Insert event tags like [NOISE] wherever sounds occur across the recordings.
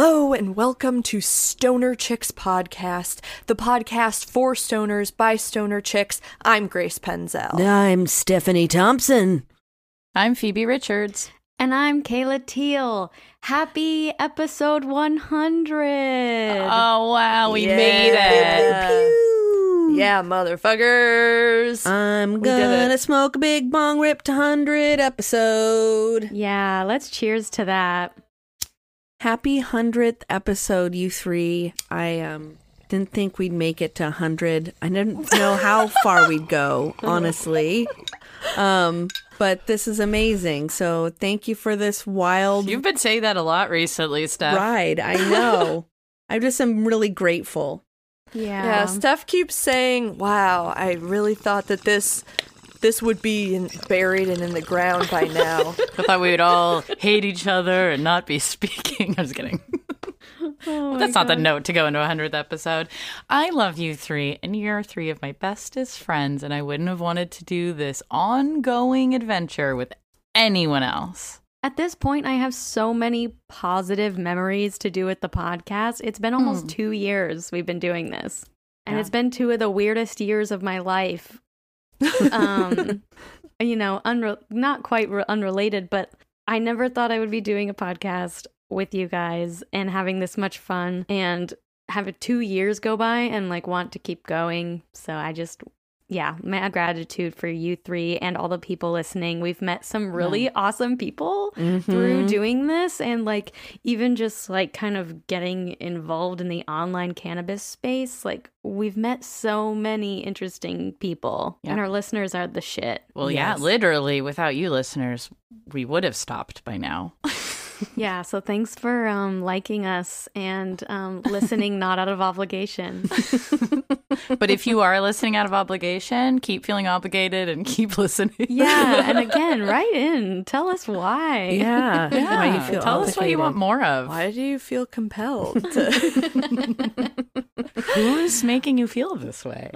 Hello and welcome to Stoner Chicks Podcast, the podcast for stoners by stoner chicks. I'm Grace Penzel. I'm Stephanie Thompson. I'm Phoebe Richards. And I'm Kayla Teal. Happy episode 100. Oh, wow, we Yeah. made it. Yeah, motherfuckers. I'm We did it. gonna smoke a big bong rip to 100 episode. yeah, let's cheers to that. Happy 100th episode, you three. I um didn't think we'd make it to 100. I didn't know how [LAUGHS] far we'd go, honestly. Um, but this is amazing. So thank you for this wild You've been saying that a lot recently, Steph. ride. I know. [LAUGHS] I just am really grateful. Yeah. yeah, Steph keeps saying, "Wow, I really thought that this this would be in, buried and in the ground by now." I thought we would all hate each other and not be [LAUGHS] speaking. I was kidding. [LAUGHS] Oh my That's not the note to go into a 100th episode. I love you three, and you're three of my bestest friends, and I wouldn't have wanted to do this ongoing adventure with anyone else. At this point, I have so many positive memories to do with the podcast. It's been almost Hmm. two years we've been doing this. And Yeah. it's been two of the weirdest years of my life. Um, you know, unre- not quite re- unrelated, but I never thought I would be doing a podcast with you guys and having this much fun and have two years go by and like want to keep going. So I just, yeah, my gratitude for you three and all the people listening. We've met some really awesome people through Mhm. doing this and like even just like kind of getting involved in the online cannabis space like we've met so many interesting people and our listeners are the shit Well, Yes. yeah, literally, without you listeners, we would have stopped by now. [LAUGHS] yeah so thanks for um liking us and um listening not out of obligation [LAUGHS] but if you are listening out of obligation, keep feeling obligated and keep listening. yeah and [LAUGHS] again write in tell us why Yeah. Yeah. Why you feel Tell us what you want more of. Why do you feel compelled [LAUGHS] Who's making you feel this way?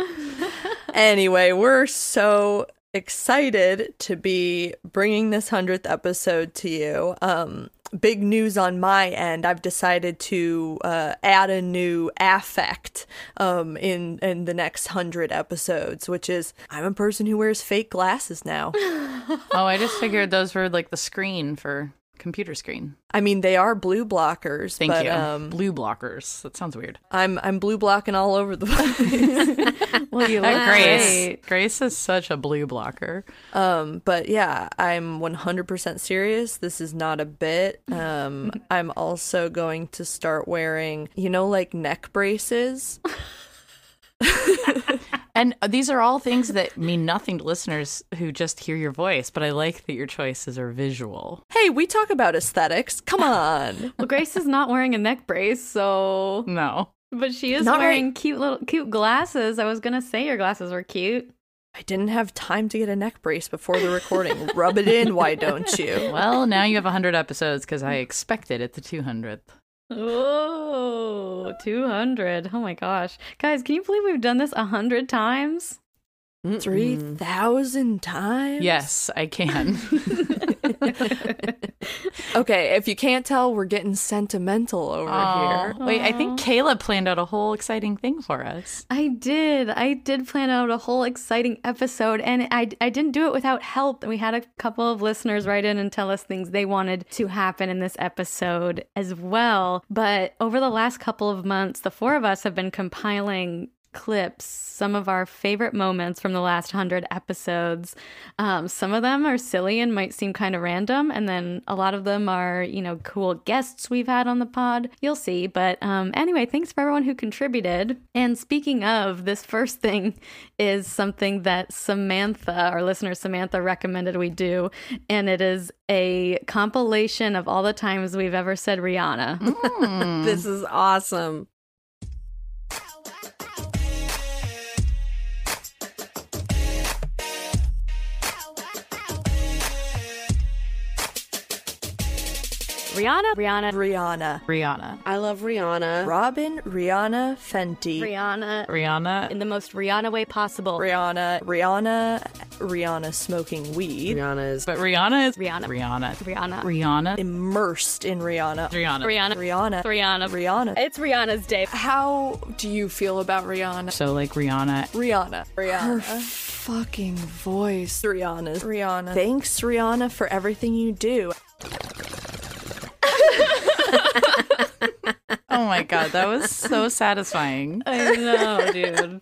Anyway, we're so excited to be bringing this 100th episode to you. Um big news on my end. I've decided to uh, add a new affect um in in the next 100 episodes, which is I'm a person who wears fake glasses now. [LAUGHS] Oh, I just figured those were like the screen for computer screen. I mean, they are blue blockers, Thank but you. um Blue blockers. That sounds weird. I'm I'm blue blocking all over the [LAUGHS] place. [LAUGHS] well you look Uh, Grace. great. Grace is such a blue blocker. Um, but yeah, I'm 100% serious. This is not a bit. [LAUGHS] Um, I'm also going to start wearing, you know, like neck braces. And these are all things that mean nothing to listeners who just hear your voice, but I like that your choices are visual. Hey, we talk about aesthetics. Come on. [LAUGHS] well grace is not wearing a neck brace so No. But she is Not wearing cute little cute glasses. I was gonna say your glasses were cute. I didn't have time to get a neck brace before the recording. Rub it in, why don't you? Well, now you have 100 episodes because I expected it at the 200th. Oh, 200. Oh my gosh. Guys, can you believe we've done this a hundred times? 3,000 times? Yes, I can. [LAUGHS] [LAUGHS] Okay, if you can't tell, we're getting sentimental over Aw. here. Wait, I think Kayla planned out a whole exciting thing for us. I did. I did plan out a whole exciting episode, and I, I didn't do it without help. We had a couple of listeners write in and tell us things they wanted to happen in this episode as well. But over the last couple of months, the four of us have been compiling clips, some of our favorite moments from the last hundred episodes. Um, some of them are silly and might seem kind of random, and then a lot of them are, you know, cool guests we've had on the pod. You'll see. But um, anyway, thanks for everyone who contributed. And speaking of, this first thing is something that Samantha, our listener Samantha, recommended we do, and it is a compilation of all the times we've ever said Rihanna. [LAUGHS] This is awesome. Rihanna, Rihanna, Rihanna. Rihanna. I love Rihanna. Robyn, Rihanna, Fenty. Rihanna, Rihanna. in the most Rihanna way possible. Rihanna, Rihanna, Rihanna smoking weed, Rihanna is. But Rihanna is Rihanna. Rihanna. Rihanna. Rihanna. immersed in Rihanna. Rihanna. Rihanna. Rihanna. Rihanna. Rihanna. It's Rihanna's day. How do you feel about Rihanna? So like Rihanna. Rihanna. Rihanna. Her fucking voice. Rihanna's. Rihanna. Thanks, Rihanna, for everything you do. [LAUGHS] Oh my god, that was so satisfying. I know, dude.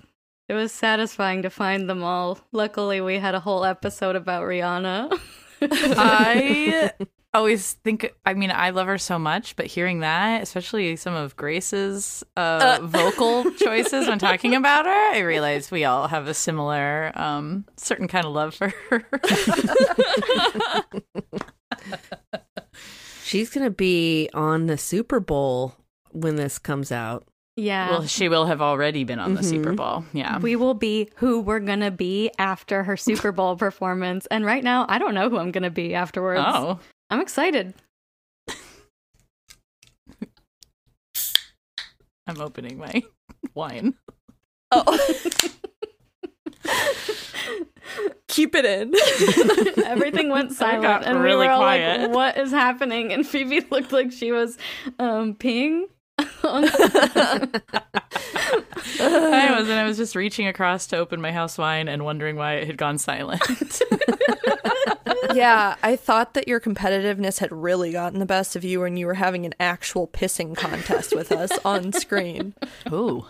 It was satisfying to find them all. Luckily, we had a whole episode about Rihanna. [LAUGHS] I always think I mean I love her so much, but hearing that, especially some of Grace's uh, vocal [LAUGHS] choices when talking about her, I realize we all have a similar um certain kind of love for her. She's gonna be on the Super Bowl when this comes out. yeah. well, she will have already been on the Super Mhm. Bowl. Yeah. we will be who we're going to be after her Super Bowl [LAUGHS] performance. And right now, I don't know who I'm going to be afterwards. Oh. I'm excited. I'm opening my [LAUGHS] wine. Oh. [LAUGHS] Keep it in. [LAUGHS] Everything went [LAUGHS] silent. and really we were all quiet. like, what is happening? And Phoebe [LAUGHS] looked like she was um, peeing. I was, and I was just reaching across to open my house wine and wondering why it had gone silent. yeah, I thought that your competitiveness had really gotten the best of you when you were having an actual pissing contest with us on screen. Ooh.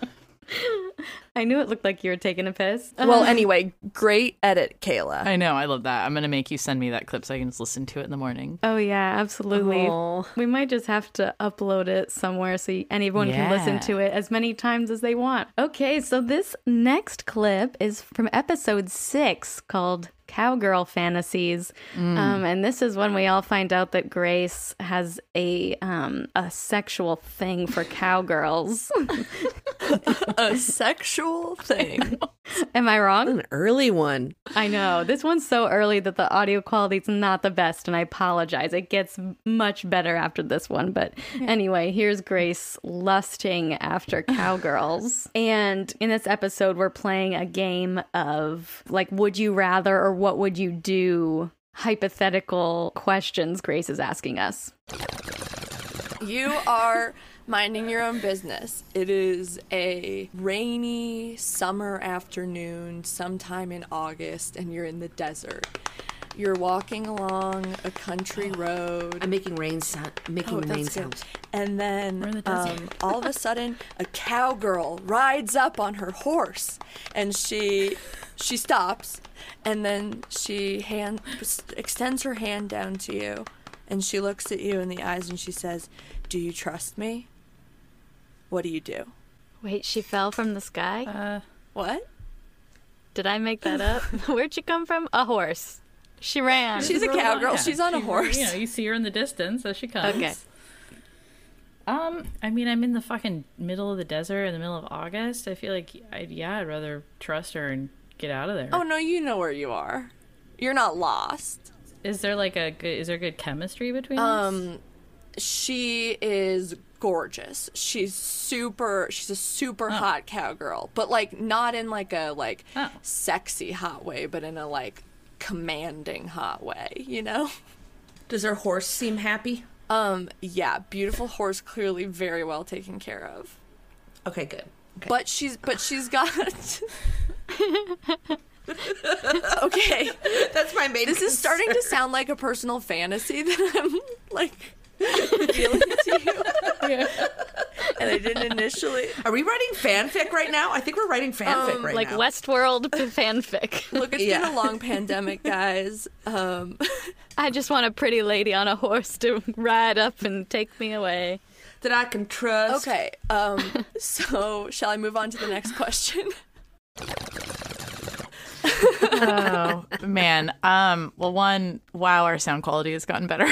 [LAUGHS] I knew it looked like you were taking a piss. Well, [LAUGHS] anyway, great edit, Kayla. I know, I love that. I'm gonna make you send me that clip so I can just listen to it in the morning. Oh yeah, absolutely. Aw. We might just have to upload it somewhere so y- anyone can listen Yeah. to it as many times as they want. Okay, so this next clip is from episode six called Cowgirl Fantasies. Um, and this is when we all find out that Grace has a um, a sexual thing for cowgirls. [LAUGHS] [LAUGHS] a sexual thing. [LAUGHS] Am I wrong? An early one. I know. This one's so early that the audio quality's not the best, and I apologize. It gets much better after this one. But anyway, here's Grace lusting after [LAUGHS] cowgirls. and in this episode, we're playing a game of like, would you rather or what would you do? Hypothetical questions Grace is asking us. You are minding your own business. It is a rainy summer afternoon, sometime in August, and you're in the desert. You're walking along a country road. I'm making rain sound. Making Oh, rain that's sounds. And then the um, all of a sudden, a cowgirl rides up on her horse, and she she stops, and then she hand extends her hand down to you, and she looks at you in the eyes, and she says, "Do you trust me? What do you do? Wait, she fell from the sky? Uh, What? Did I make that up? [LAUGHS] Where'd she come from? A horse. She ran. She's a cowgirl. She's on a horse. You know, you see her in the distance as she comes. Okay. Um, I mean, I'm in the fucking middle of the desert in the middle of August. I feel like, I, yeah, I'd rather trust her and get out of there. Oh no, you know where you are. You're not lost. Is there like a good? Is there good chemistry between us? Um, she is gorgeous. She's super. She's a super hot cowgirl, but like not in like a like Oh. sexy hot way, but in a like commanding hot way. You know. Does her horse seem happy? Um. Yeah. Beautiful horse. Clearly very well taken care of. Okay, good. But she's but she's got. [LAUGHS] okay. [LAUGHS] That's my main. This is starting to sound like a personal fantasy that I'm like revealing to you. [LAUGHS] And I didn't initially. Are we writing fanfic right now? I think we're writing fanfic Um, right like now. Like Westworld [LAUGHS] fanfic. Look, it's Yeah. been a long [LAUGHS] pandemic, guys. Um, I just want a pretty lady on a horse to ride up and take me away. that I can trust. okay. Um, so, shall I move on to the next question? oh man. Um. Well, one. Wow, our sound quality has gotten better.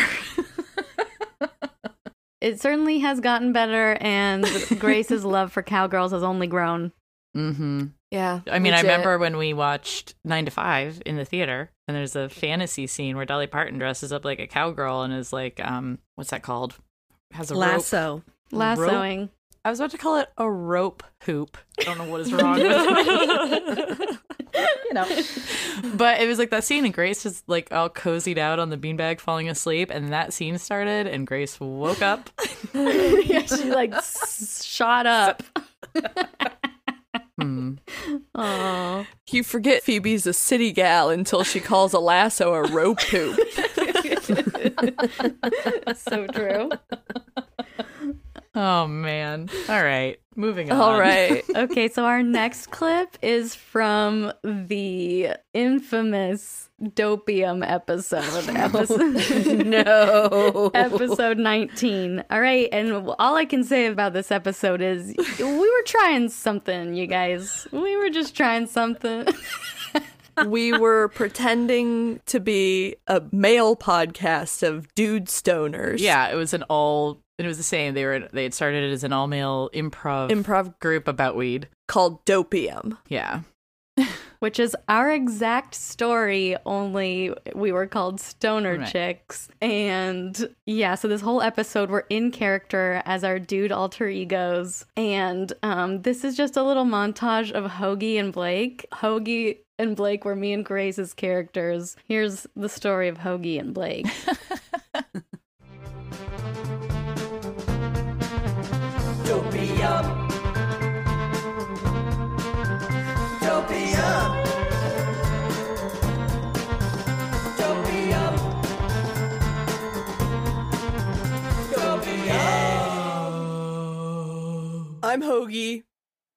It certainly has gotten better, and [LAUGHS] Grace's love for cowgirls has only grown. mm-hmm. Yeah. I mean, I remember when we watched Nine to Five in the theater, and there's a fantasy scene where Dolly Parton dresses up like a cowgirl and is like, um, what's that called? Has a rope. Lasso. Lassoing. I was about to call it a rope hoop. I don't know what is wrong with [LAUGHS] me. [LAUGHS] you know. [LAUGHS] But it was like that scene, and Grace was like all cozied out on the beanbag, falling asleep, and that scene started, and Grace woke up. [LAUGHS] yeah, she like shot up. Hmm. Oh, You forget Phoebe's a city gal until she calls a lasso a rope poop. [LAUGHS] so true. Oh man! All right, moving on. All right. [LAUGHS] Okay, so our next clip is from the infamous Dopium episode. [LAUGHS] Episode, [LAUGHS] no. episode 19. All right, and all I can say about this episode is we were trying something, you guys. We were just trying something. we were pretending to be a male podcast of dude stoners. Yeah, it was an all. It was the same. They were they had started it as an all male improv Improv group about weed. called Dopium. Yeah. [LAUGHS] Which is our exact story, only we were called Stoner Right. Chicks. And yeah, so this whole episode, we're in character as our dude alter egos. And um, this is just a little montage of Hoagie and Blake. Hoagie and Blake were me and Grace's characters. Here's the story of Hoagie and Blake. [LAUGHS] I'm Hoagie.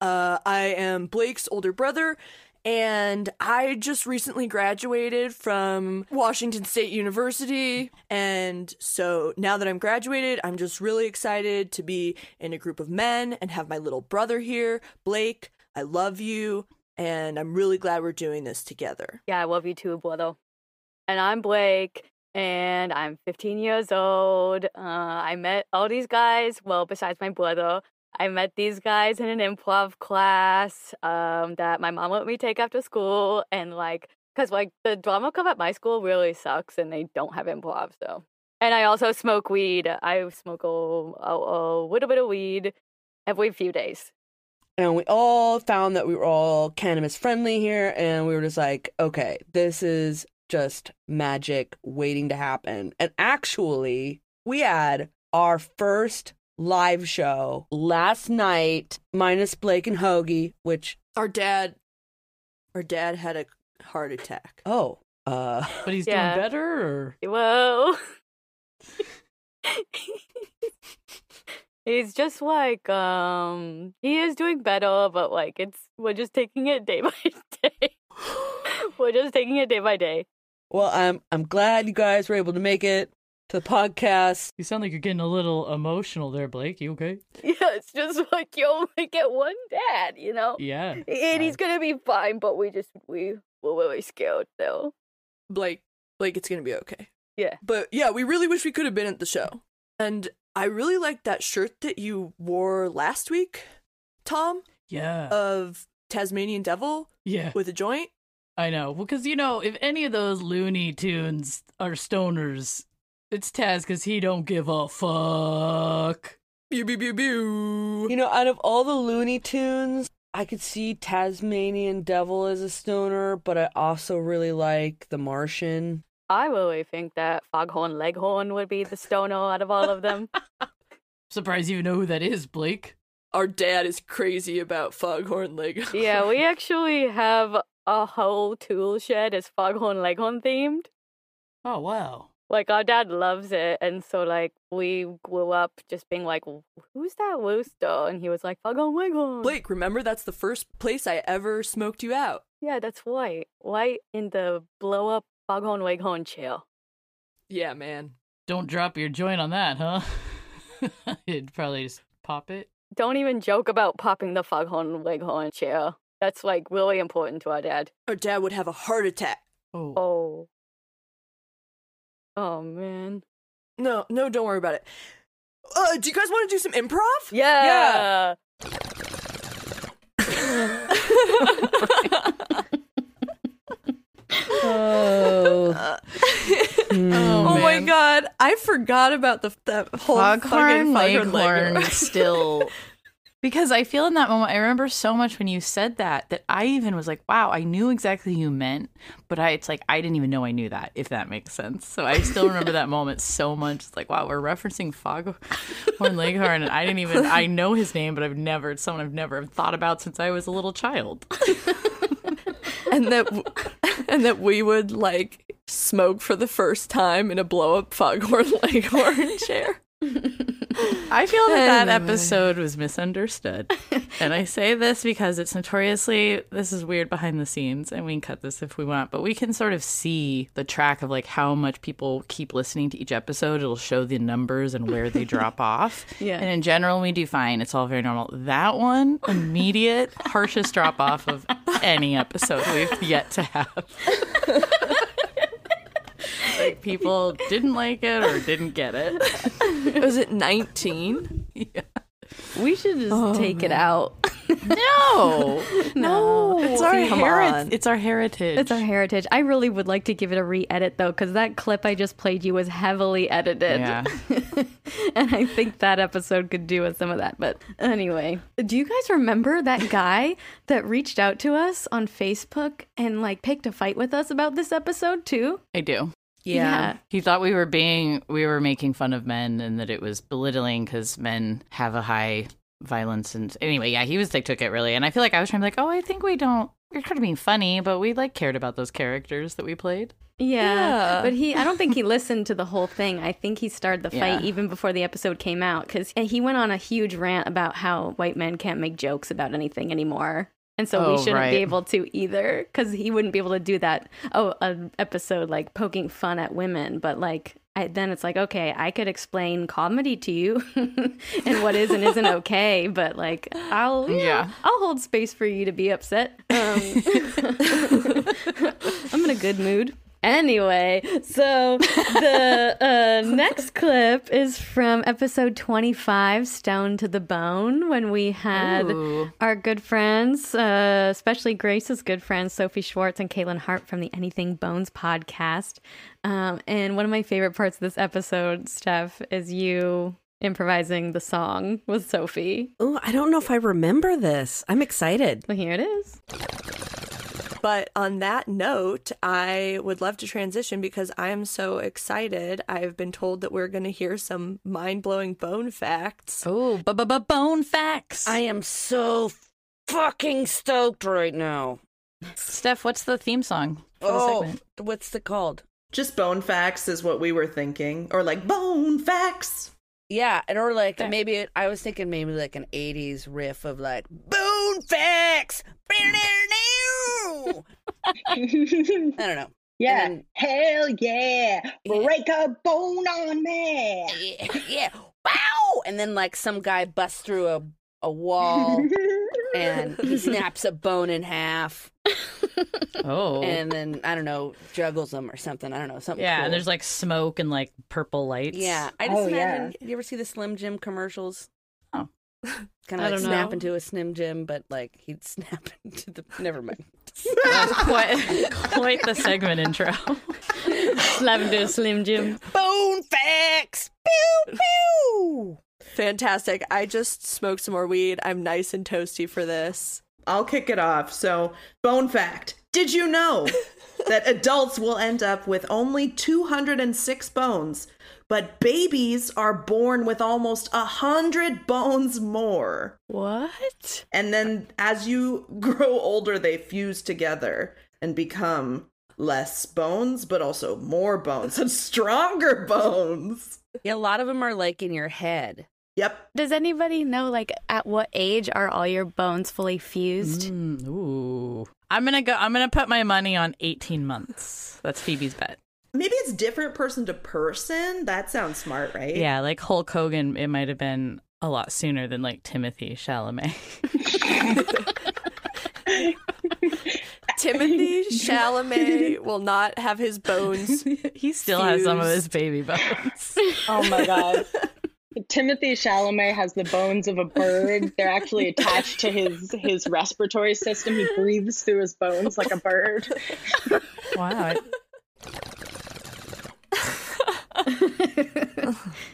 Uh, I am Blake's older brother, and I just recently graduated from Washington State University. And so now that I'm graduated, I'm just really excited to be in a group of men and have my little brother here. Blake, I love you, and I'm really glad we're doing this together. Yeah, I love you too, brother. And I'm Blake, and I'm 15 years old. Uh, I met all these guys, well, besides my brother. I met these guys in an improv class um, that my mom let me take after school. And, like, because, like, the drama club at my school really sucks and they don't have improv, so. And I also smoke weed. I smoke a, a, a little bit of weed every few days. and we all found that we were all cannabis friendly here and we were just like okay this is just magic waiting to happen and actually we had our first live show last night minus blake and hoagie which Our dad, our dad had a heart attack. oh uh [LAUGHS] But he's Yeah. doing better. Or? Whoa. [LAUGHS] He's just like um he is doing better, but like it's we're just taking it day [LAUGHS] by day. [GASPS] we're just taking it day by day. well i'm i'm glad you guys were able to make it to the podcast You sound like you're getting a little emotional there, Blake. You okay? Yeah, it's just [LAUGHS] like you only get one dad, you know? Yeah. And he's gonna be fine, but we just we were really scared though. Blake, Blake, it's gonna be okay. Yeah. But yeah, we really wish we could have been at the show. And I really liked that shirt that you wore last week, Tom, Yeah. of Tasmanian Devil yeah. with a joint. I know. Well, because you know, if any of those Looney Tunes are stoners, it's Taz because he don't give a fuck. Pew pew pew pew. You know, out of all the Looney Tunes, I could see Tasmanian Devil as a stoner, but I also really like The Martian. I really think that Foghorn Leghorn would be the stoner out of all of them. [LAUGHS] Surprised you even know who that is, Blake. Our dad is crazy about Foghorn Leghorn. Yeah, we [LAUGHS] actually have a whole tool shed is Foghorn Leghorn themed. Oh wow. Like our dad loves it, and so like we grew up just being like, "Who's that rooster?" And he was like, "Foghorn oh Leghorn." Blake, remember that's the first place I ever smoked you out. Yeah, that's right. Right in the blow up Foghorn oh Leghorn chair. Yeah, man. Don't drop your joint on that, huh? [LAUGHS] You'd probably just pop it. Don't even joke about popping the Foghorn oh Leghorn chair. That's like really important to our dad. Our dad would have a heart attack. Oh. Oh. Oh man. No, no, don't worry about it. Uh, do you guys want to do some improv? Yeah. Oh. [LAUGHS] Oh, my god, I forgot about the that whole Foghorn fucking Foghorn Leghorn Leghorn. still [LAUGHS] Because I feel in that moment, I remember so much when you said that that I even was like, "Wow, I knew exactly who you meant," but I it's like I didn't even know I knew that. If that makes sense. So I still remember that [LAUGHS] moment so much. It's like, wow, we're referencing Foghorn [LAUGHS] Leghorn, and I didn't even I know his name, but I've never it's someone I've never thought about since I was a little child. [LAUGHS] and that w- and that we would like smoke for the first time in a blow up foghorn leghorn chair. [LAUGHS] I feel that that episode was misunderstood. [LAUGHS] and I say this because it's notoriously, this is weird behind the scenes, and we can cut this if we want, but we can sort of see the track of like how much people keep listening to each episode. It'll show the numbers and where they drop [LAUGHS] off. Yeah. And in general, we do fine. It's all very normal. That one, immediate, harshest drop off of any episode we've yet to have. Like people didn't like it or didn't get it. [LAUGHS] Was it 19? Yeah. We should just oh, take it out. [LAUGHS] No, no, it's our Come heritage. on. It's our heritage. It's our heritage. I really would like to give it a re-edit though, because that clip I just played you was heavily edited, yeah. [LAUGHS] and I think that episode could do with some of that. But anyway, do you guys remember that guy that reached out to us on Facebook and like picked a fight with us about this episode too? I do. Yeah. He thought we were being we were making fun of men and that it was belittling because men have a high violence and anyway, yeah, he was like took it really, and I feel like I was trying to be like, oh, I think we don't. We're kind of being funny, but we like cared about those characters that we played. Yeah, Yeah. but he I don't think he listened to the whole thing. I think he started the fight Yeah. even before the episode came out cuz he went on a huge rant about how white men can't make jokes about anything anymore. And so Oh, we shouldn't right. be able to either cuz he wouldn't be able to do that. Oh, an episode like poking fun at women, but like I, then it's like okay, I could explain comedy to you [LAUGHS] and what is and isn't [LAUGHS] okay, but like I'll know, Yeah. I'll hold space for you to be upset. Um, [LAUGHS] I'm in a good mood. Anyway, so the uh, [LAUGHS] next clip is from episode 25, Stone to the Bone, when we had Ooh. our good friends, uh, especially Grace's good friends, Sophie Schwartz and Kaylin Hart from the Anything Bones podcast. Um, and one of my favorite parts of this episode, Steph, is you improvising the song with Sophie. Oh, I don't know if I remember this. I'm excited. Well, here it is. But on that note, I would love to transition because I am so excited. I've been told that we're going to hear some mind blowing bone facts. Oh, bone facts. I am so fucking stoked right now. Steph, what's the theme song for the Oh, segment? what's it called? Just bone facts is what we were thinking, or like bone facts. Yeah, and or like maybe it, I was thinking maybe like an '80s riff of like Bone Facts. I don't know. [LAUGHS] Yeah. And Hell yeah. Yeah. Break a bone on me. Yeah, yeah, wow! And then like some guy busts through a a wall [LAUGHS] and he snaps a bone in half, Oh, and then I don't know juggles them or something. I don't know something. yeah, cool. and there's like smoke and like purple lights. yeah. I just Oh, yeah. imagine. You ever see the Slim Jim commercials? Oh. Kind of like don't snap know. into a Slim Jim, but like he'd [LAUGHS] snap into the. Never mind. Quite quite the segment intro. [LAUGHS] Lavender Slim Jim. Bone facts. Pew pew. Fantastic. I just smoked some more weed. I'm nice and toasty for this. I'll kick it off. So, bone fact. Did you know [LAUGHS] that adults will end up with only 206 bones, but babies are born with almost a 100 bones more? What? And then as you [LAUGHS] grow older, they fuse together and become less bones, but also more bones and [LAUGHS] stronger bones. Yeah, a lot of them are like in your head. Yep. Does anybody know, like, at what age are all your bones fully fused? Mm, ooh, I'm gonna go. I'm gonna put my money on 18 months. That's Phoebe's bet. Maybe it's different person to person. That sounds smart, right? Yeah, like Hulk Hogan, it might have been a lot sooner than like Timothée Chalamet. [LAUGHS] Timothée Chalamet will not have his bones. [LAUGHS] he still has some of his baby bones. Oh my god. [LAUGHS] Timothée Chalamet has the bones of a bird. They're actually attached to his his respiratory system. He breathes through his bones like a bird. wow. [LAUGHS]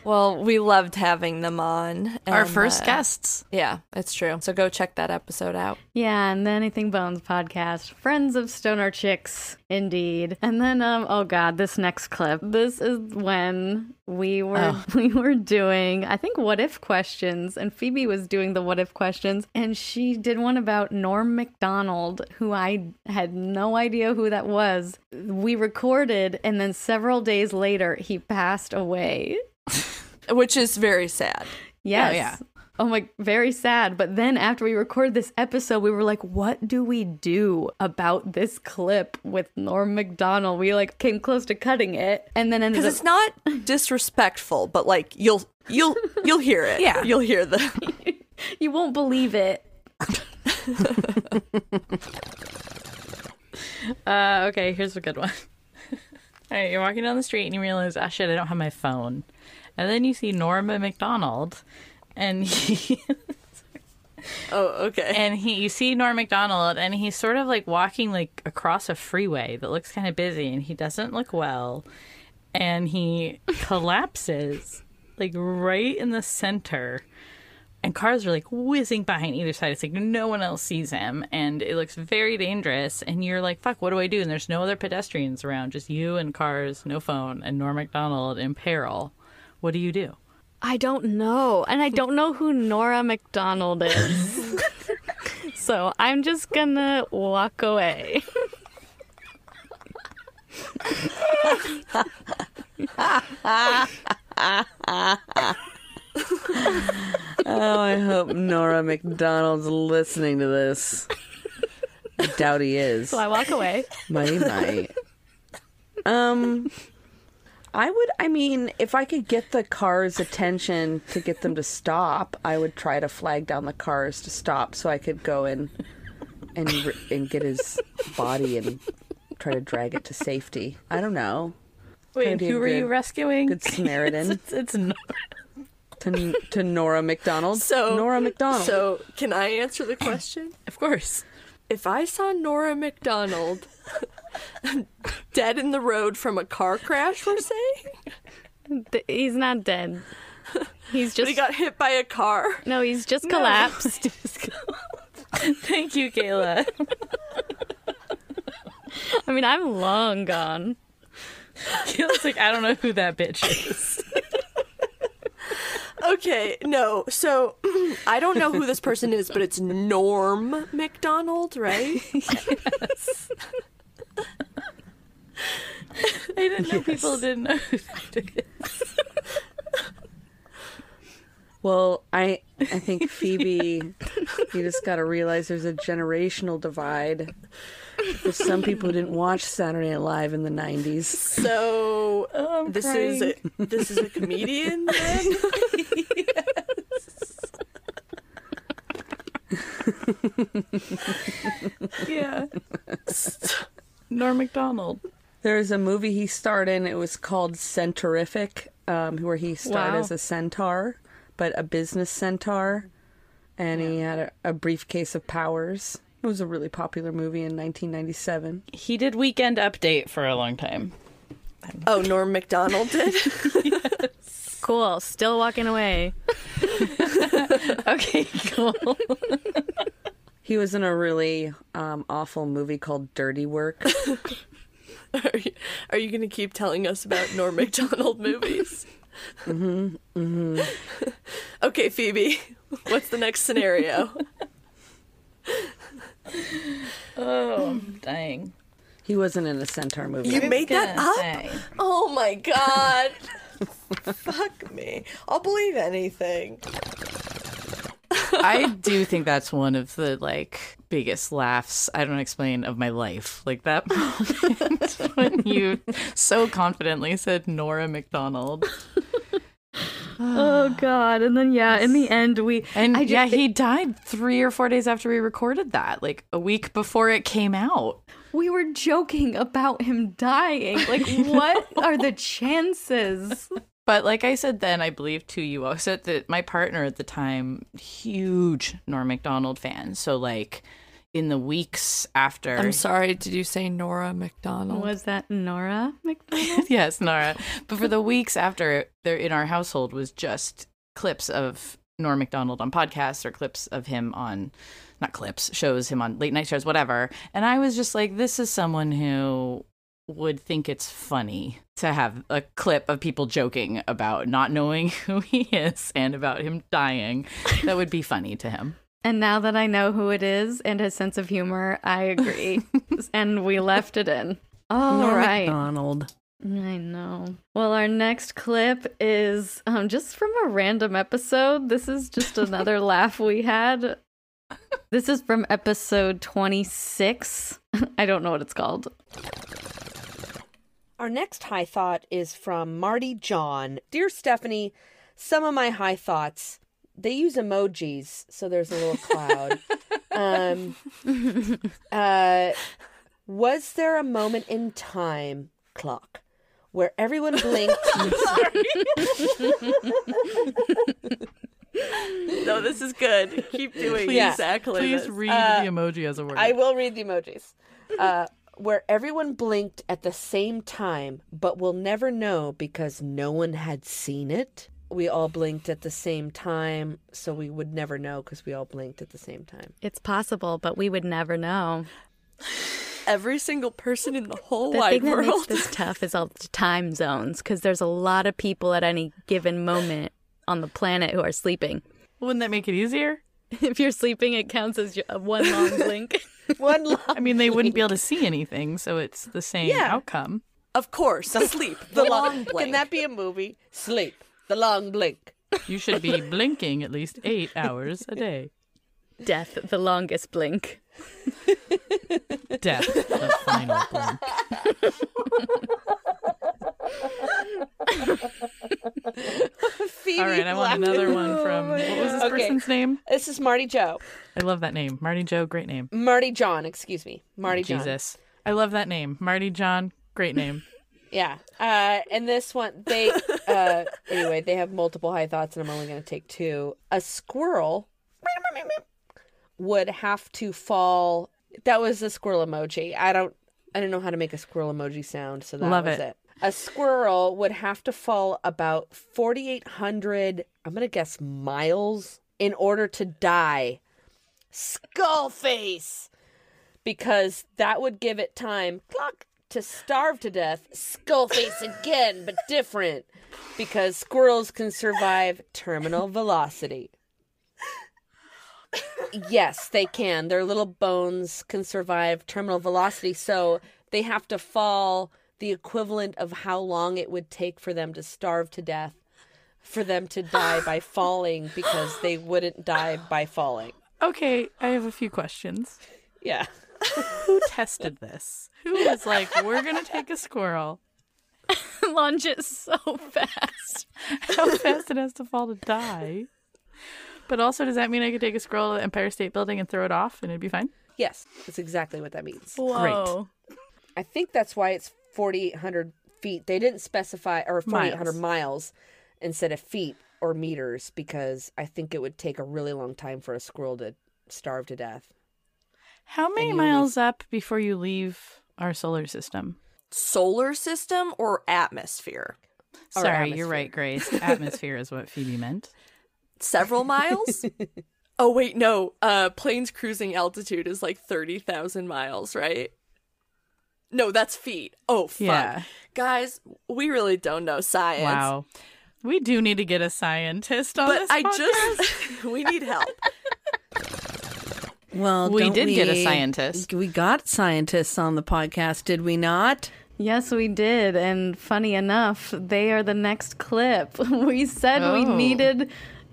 Well, we loved having them on. Our first uh, guests. Yeah, it's true. So go check that episode out. Yeah, and the Anything Bones podcast, Friends of Stoner Chicks, indeed. And then, um, oh god, this next clip. This is when we were Oh. [LAUGHS] we were doing, I think, what if questions, and Phoebe was doing the what if questions, and she did one about Norm Macdonald, who I had no idea who that was. We recorded, and then several days later, he passed away. [LAUGHS] Which is very sad. Yes. yeah. Oh my, very sad. But then after we recorded this episode, we were like, what do we do about this clip with Norm Macdonald? We like came close to cutting it and then ended Because up. it's not disrespectful, but like you'll you'll you'll hear it. Yeah. You'll hear the [LAUGHS] you won't believe it. [LAUGHS] Uh, okay, here's a good one. [LAUGHS] All right, you're walking down the street and you realize, ah, shit, I don't have my phone. And then you see Norma McDonald, and he [LAUGHS] Oh, okay. and he you see Norm Macdonald and he's sort of like walking like across a freeway that looks kind of busy and he doesn't look well. And he [LAUGHS] collapses like right in the center. And cars are like whizzing by on either side. It's like no one else sees him and it looks very dangerous. And you're like fuck what do i do? And there's no other pedestrians around just you and cars no phone and norm macdonald in peril. What do you do I don't know. And I don't know who Nora McDonald is. [LAUGHS] so I'm just gonna walk away. Oh, I hope Nora McDonald's listening to this. I doubt he is. So I walk away. Might he might. Um, I would. I mean, if I could get the car's attention to get them to stop, I would try to flag down the cars to stop, so I could go in and and get his body and try to drag it to safety. I don't know. wait who were you rescuing Good Samaritan [LAUGHS] it's, it's to to Nora McDonald. So Nora McDonald. So can I answer the question? of course If I saw Nora McDonald dead in the road from a car crash, we're saying, He's not dead. He's but just he got hit by a car. no. He's just [LAUGHS] collapsed. Thank you, Kayla. I mean, I'm long gone. Kayla's like, I don't know who that bitch is. Okay, no. So [CLEARS THROAT] I don't know who this person is, but it's Norm Macdonald, right? [LAUGHS] I didn't know people didn't know who that is. [LAUGHS] Well, I I think Phoebe, you just got to realize there's a generational divide. There's some people who didn't watch Saturday Night Live in the '90s. So oh, I'm this crying. is a, this is a comedian [LAUGHS] then? [LAUGHS] Yeah. Norm Macdonald. There's a movie he starred in. It was called Centerific, um, where he starred Wow. as a centaur, but a business centaur, and he had a, a briefcase of powers. It was a really popular movie in 1997. He did Weekend Update for a long time. Oh, Norm Macdonald did. [LAUGHS] Cool. Still walking away. [LAUGHS] Okay, cool. He was in a really um, awful movie called Dirty Work. [LAUGHS] [LAUGHS] Are you, are you going to keep telling us about Norm [LAUGHS] McDonald movies? Mm-hmm. Mm-hmm. okay, Phoebe. What's the next scenario? [LAUGHS] Oh, I'm. He wasn't in a centaur movie. You made that up? say. Oh my god. Fuck me. I'll believe anything. I do think that's one of the like biggest laughs I don't explain of my life. Like that [LAUGHS] moment when you so confidently said Nora McDonald. [LAUGHS] Oh God! And then yeah, in the end, we And I ju- yeah, he died three or four days after we recorded that, like a week before it came out. we were joking about him dying. Like, [LAUGHS] what are the chances? But like I said then, I believe too, you also that my partner at the time, huge Norm Macdonald fan. So like in the weeks after. I'm sorry, did you say Nora McDonald? Was that Nora [LAUGHS] McDonald? yes, Nora. But for the weeks after, there in our household was just clips of Nora McDonald on podcasts or clips of him on, not clips, shows him on late night shows, whatever. And I was just like, this is someone who would think it's funny to have a clip of people joking about not knowing [LAUGHS] who he is and about him dying. That would be funny to him. And now that I know who it is and his sense of humor, I agree. [LAUGHS] and we left it in. All Norm right. Macdonald. I know. Well, our next clip is um, just from a random episode. This is just [LAUGHS] another laugh we had. This is from episode 26. I don't know what it's called. Our next high thought is from Marty John. Dear Stephanie, some of my high thoughts, they use emojis, so there's a little cloud. [LAUGHS] um, uh, was there a moment in time, clock, where everyone [LAUGHS] blinked? no, this is good. Keep doing Yeah. exactly Please this. read Uh, the emoji as a word. I will read the emojis. Uh, where everyone blinked at the same time, but we'll never know because no one had seen it. We all blinked at the same time, so we would never know because we all blinked at the same time. It's possible, but we would never know. [SIGHS] Every single person in the whole The wide thing that makes world. this tough is all the time zones because there's a lot of people at any given moment on the planet who are sleeping. Wouldn't that make it easier? [LAUGHS] If you're sleeping, it counts as one long [LAUGHS] blink. [LAUGHS] One long I mean, they wouldn't be able to see anything, so it's the same Yeah. outcome. Of course, sleep. the [LAUGHS] The long long blink. Can that be a movie? Sleep. The long blink. You should be blinking at least eight hours a day. Death, the longest blink. Death, the final blink. [LAUGHS] [LAUGHS] Phoebe All right, I want another one from what was this Okay. person's name? This is Marty Joe. I love that name, Marty Joe. Great name. Marty John, excuse me. Marty John. Jesus, I love that name, Marty John. Great name. [LAUGHS] Yeah. Uh, and this one, they, uh, [LAUGHS] anyway, they have multiple high thoughts, and I'm only going to take two. A squirrel would have to fall. That was a squirrel emoji. I don't, I don't know how to make a squirrel emoji sound, so that Love was it. it. A squirrel would have to fall about 4,800, I'm going to guess miles, in order to die. Skull face! Because that would give it time. Clock to starve to death. Skull face again, but different. Because squirrels can survive terminal velocity. yes, they can. Their little bones can survive terminal velocity, so they have to fall the equivalent of how long it would take for them to starve to death, for them to die by [LAUGHS] falling because they wouldn't die by falling. Okay, I have a few questions. Yeah. Who tested this? Who was like, we're gonna take a squirrel? [LAUGHS] Lunge it so fast. How fast it has to fall to die? But also, does that mean I could take a squirrel to the Empire State Building and throw it off and it'd be fine? Yes, that's exactly what that means. Whoa. I think that's why it's 4,800 feet. They didn't specify, or 4,800 Miles. miles. instead of feet or meters, because I think it would take a really long time for a squirrel to starve to death. How many you only- miles up before you leave our solar system? Solar system or atmosphere? Or Sorry, you're right, Grace. [LAUGHS] Atmosphere is what Phoebe meant. Several miles? [LAUGHS] oh wait, no. Uh plane's cruising altitude is like 30,000 miles, right? No, that's feet. Oh fuck. Yeah. Guys, we really don't know science. Wow. We do need to get a scientist on But this I podcast. just [LAUGHS] [LAUGHS] we need help. Well, We don't did get a scientist. We got scientists on the podcast, did we not? Yes, we did. And funny enough, they are the next clip. [LAUGHS] We said we Oh. needed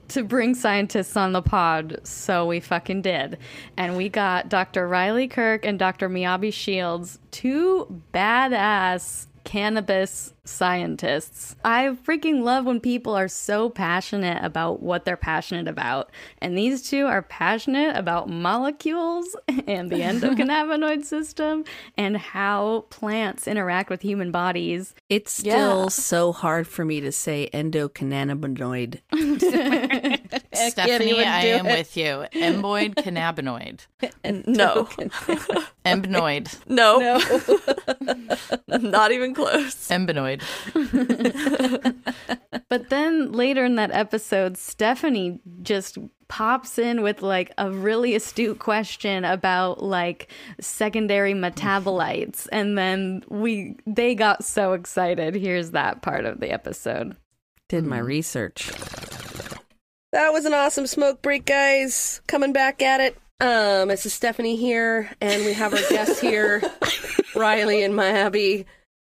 to bring scientists on the pod, so we fucking did. And we got Dr. Riley Kirk and Dr. Miyabi Shields, two badass cannabis scientists. I freaking love when people are so passionate about what they're passionate about. And these two are passionate about molecules [LAUGHS] and the endocannabinoid [LAUGHS] system and how plants interact with human bodies. It's still Yeah. so hard for me to say endocannabinoid. [LAUGHS] Stephanie, even I am it. with you. Emboid cannabinoid. No. Embinoid. No. Not even close. Embinoid. [LAUGHS] But then later in that episode, Stephanie just pops in with like a really astute question about like secondary metabolites and then we they got so excited. Here's that part of the episode. Did my research. That was an awesome smoke break, guys. Coming back at it. Um, this is Stephanie here, and we have our guests here, [LAUGHS] Riley and Miyabi.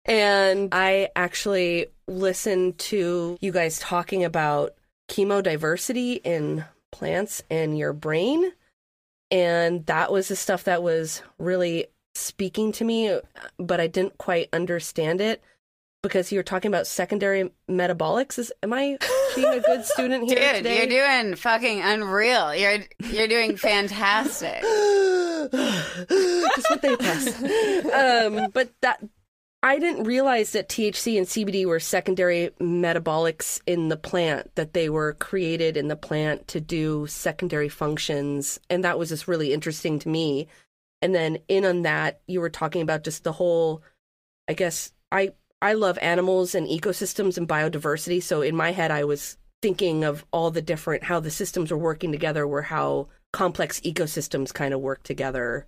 And I actually listened to you guys talking about chemodiversity in plants and your brain. And that was the stuff that was really speaking to me, but I didn't quite understand it because you were talking about secondary metabolics. Is am I being a good student here [LAUGHS] Dude, today? you're doing fucking unreal. You're you're doing fantastic. [LAUGHS] Just what they press. [LAUGHS] um, but that I didn't realize that THC and CBD were secondary metabolics in the plant, that they were created in the plant to do secondary functions. And that was just really interesting to me. And then in on that, you were talking about just the whole I guess I I love animals and ecosystems and biodiversity. So in my head I was thinking of all the different how the systems are working together were how complex ecosystems kind of work together.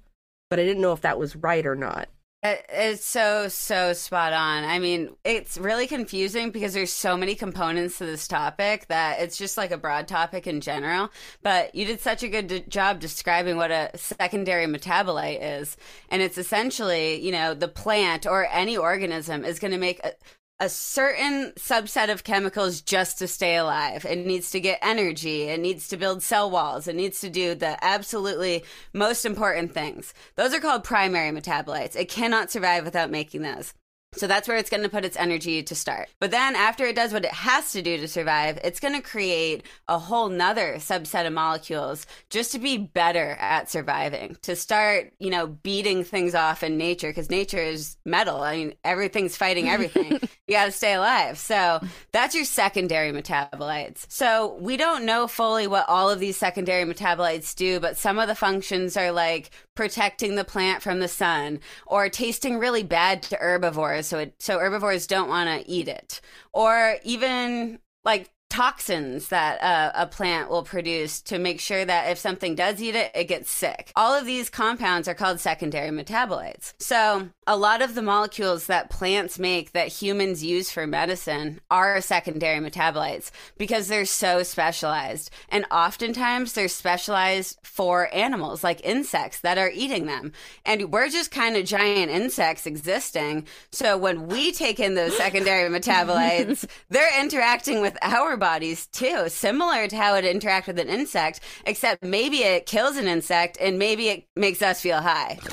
But I didn't know if that was right or not. It- It's so so spot on. I mean, it's really confusing because there's so many components to this topic that it's just like a broad topic in general. But you did such a good job describing what a secondary metabolite is, and it's essentially, you know, the plant or any organism is going to make a, a certain subset of chemicals just to stay alive. It needs to get energy. It needs to build cell walls. It needs to do the absolutely most important things. Those are called primary metabolites. It cannot survive without making those. So that's where it's going to put its energy to start. But then after it does what it has to do to survive, it's going to create a whole nother subset of molecules just to be better at surviving, to start, you know, beating things off in nature because nature is metal. I mean, everything's fighting everything. [LAUGHS] you got to stay alive. So that's your secondary metabolites. So we don't know fully what all of these secondary metabolites do, but some of the functions are like protecting the plant from the sun or tasting really bad to herbivores so it, so herbivores don't want to eat it. Or even like toxins that uh, a plant will produce to make sure that if something does eat it, it gets sick. All of these compounds are called secondary metabolites. So, a lot of the molecules that plants make that humans use for medicine are secondary metabolites because they're so specialized. And oftentimes they're specialized for animals like insects that are eating them. And we're just kind of giant insects existing. So, when we take in those secondary [LAUGHS] metabolites, they're interacting with our bodies too, similar to how it interact with an insect, except maybe it kills an insect and maybe it makes us feel high. [LAUGHS]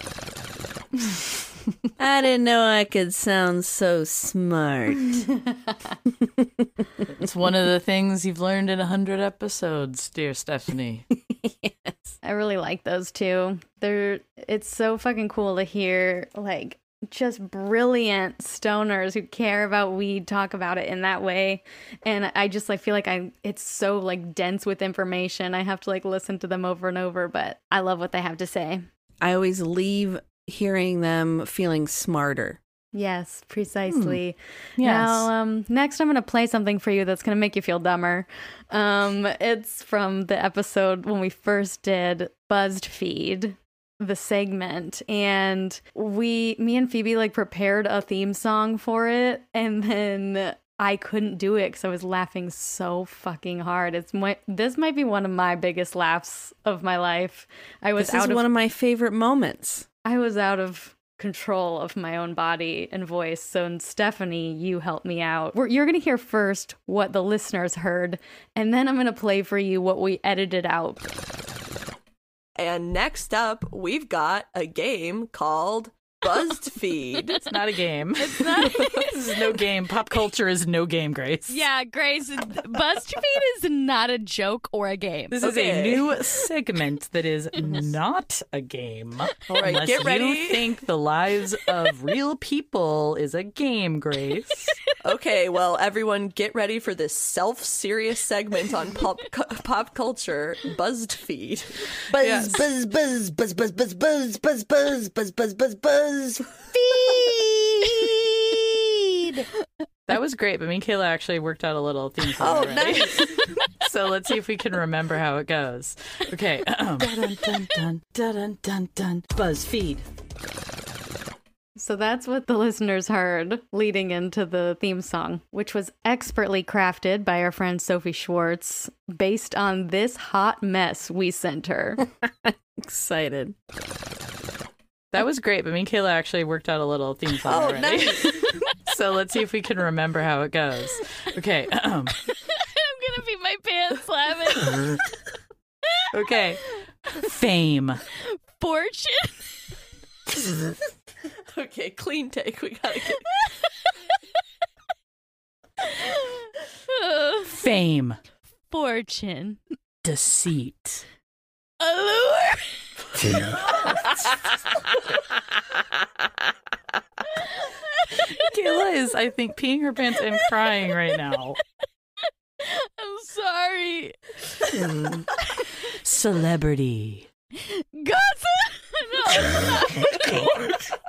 I didn't know I could sound so smart. [LAUGHS] It's one of the things you've learned in a hundred episodes, dear Stephanie. [LAUGHS] Yes. I really like those two. They're it's so fucking cool to hear like just brilliant stoners who care about weed talk about it in that way. And I just like feel like I it's so like dense with information. I have to like listen to them over and over, but I love what they have to say. I always leave hearing them feeling smarter. Yes, precisely. Yes. Now, um, next I'm going to play something for you that's going to make you feel dumber. Um, it's from the episode when we first did Buzzed Feed, the segment, and we, me and Phoebe, like prepared a theme song for it, and then I couldn't do it because I was laughing so fucking hard. It's my, this might be one of my biggest laughs of my life. I was This out is of one of my favorite moments. I was out of control of my own body and voice. So, and Stephanie, you helped me out. We're, you're going to hear first what the listeners heard, and then I'm going to play for you what we edited out. And next up, we've got a game called [LAUGHS] BuzzFeed. It's not a game. It's not, This is no game. Pop culture is no game, Grace. Yeah, Grace, BuzzFeed is not a joke or a game. This is a new segment that is not a game. All right, Unless get ready. You think the lives of real people is a game, Grace? Okay, well, everyone, get ready for this self-serious segment on pop cu- pop culture, Buzzed Feed. Buzz, Yes. buzz, buzz, buzz, buzz, buzz, buzz, buzz, buzz, buzz, buzz, buzz, buzz. Feed. That was great, but me and Kayla actually worked out a little theme song Oh, already. nice. [LAUGHS] so let's see if we can remember how it goes. Okay. dun, dun, dun, dun, dun, dun. BuzzFeed. So that's what the listeners heard leading into the theme song, which was expertly crafted by our friend Sophie Schwartz based on this hot mess we sent her. Excited. That was great, but me and Kayla actually worked out a little theme song Oh, already. nice. So let's see if we can remember how it goes. Okay. [CLEARS THROAT] Um, I'm gonna be my pants laughing. okay. Fame. Fortune. Okay, clean take. We gotta get. Fame. Fortune. Deceit. Allure. [LAUGHS] [LAUGHS] Kayla is, I think, peeing her pants and crying right now. I'm sorry. Hmm. Celebrity. Gossip. [LAUGHS] No, it's. [LAUGHS]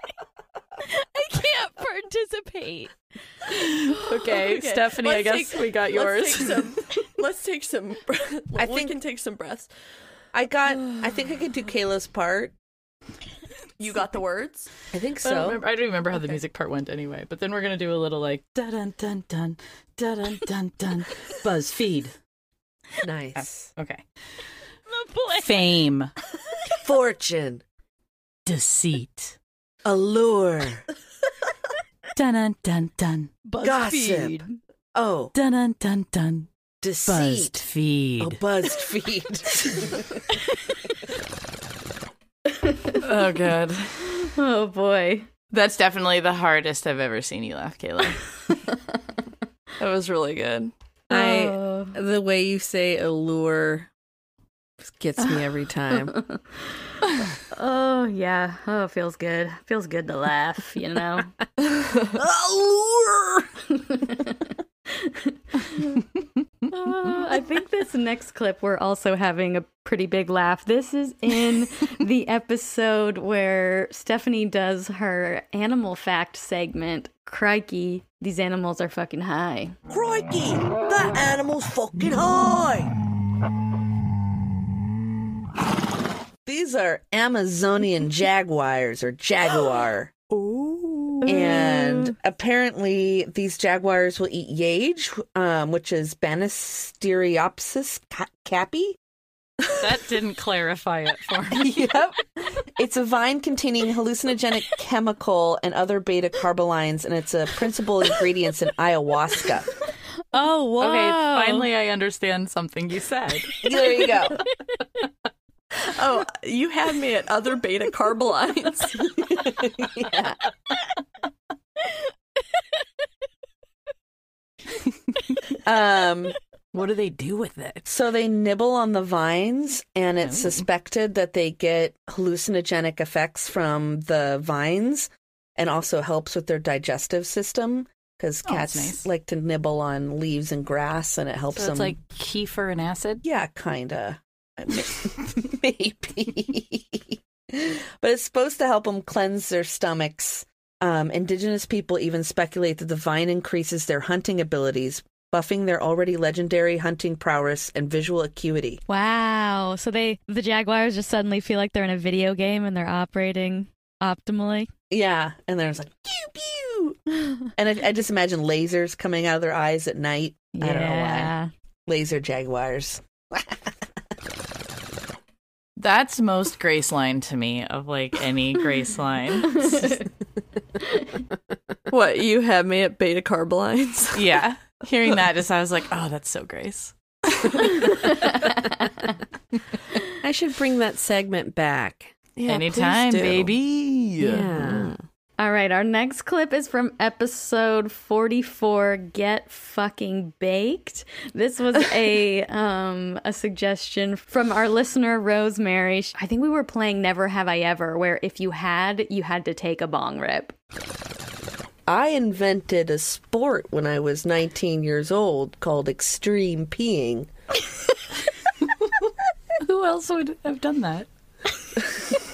I can't participate. Okay, Stephanie, I let's guess take- we got yours. Let's take some. let's take some. I think, we think- can take some breaths. I got. I think I could do [SIGHS] Kayla's part. You got the words. I think I don't, so. remember, I don't remember how the music part went anyway, but then we're gonna do a little like dun dun dun dun [LAUGHS] dun dun dun BuzzFeed. Nice. Okay. The play. Fame. [LAUGHS] Fortune. Deceit. Allure. [LAUGHS] Dun dun dun dun. Gossip. Oh, Dun dun dun dun. deceit. BuzzFeed. Oh, buzzed feed. Oh god. [LAUGHS] oh boy. That's definitely the hardest I've ever seen you laugh, Kayla. [LAUGHS] That was really good. I Oh. the way you say allure gets me every time. [LAUGHS] oh yeah. Oh, it feels good. Feels good to laugh, you know. Allure. Uh, [LAUGHS] I think this next clip we're also having a pretty big laugh. This is in the [LAUGHS] episode where Stephanie does her animal fact segment. Crikey, these animals are fucking high. Crikey, that animal's fucking high. These are Amazonian jaguars or jaguar. [GASPS] Ooh. And apparently, these jaguars will eat yage, um, which is Banisteriopsis ca- capi. That didn't clarify it for me. [LAUGHS] yep. It's a vine containing hallucinogenic chemical and other beta carbolines, and it's a principal ingredient in ayahuasca. [LAUGHS] Oh, wow. Okay, finally I understand something you said. There you go. [LAUGHS] Oh, you had me at other beta carbolines. [LAUGHS] yeah. um, What do they do with it? so they nibble on the vines, and it's Oh. suspected that they get hallucinogenic effects from the vines, and also helps with their digestive system because Oh, cats nice. like to nibble on leaves and grass, and it helps So them. it's like kefir and acid? Yeah, kinda. [LAUGHS] Maybe. but it's supposed to help them cleanse their stomachs. Um, indigenous people even speculate that the vine increases their hunting abilities, buffing their already legendary hunting prowess and visual acuity. Wow. So they the Jaguars just suddenly feel like they're in a video game and they're operating optimally. Yeah, and there's like pew pew, and I, I just imagine lasers coming out of their eyes at night. I don't know why. Laser jaguars. [LAUGHS] That's most Grace line to me of like any Grace line. [LAUGHS] what, you had me at beta carbolines? [LAUGHS] yeah. Hearing that just I was like, oh, that's so Grace. [LAUGHS] I should bring that segment back. Yeah, Anytime, baby. Yeah. All right, our next clip is from episode 44 Get Fucking Baked. This was [LAUGHS] a um a suggestion from our listener Rosemary. I think we were playing Never Have I Ever where if you had, you had to take a bong rip. I invented a sport when I was 19 years old called extreme peeing. [LAUGHS] Who else would have done that? [LAUGHS]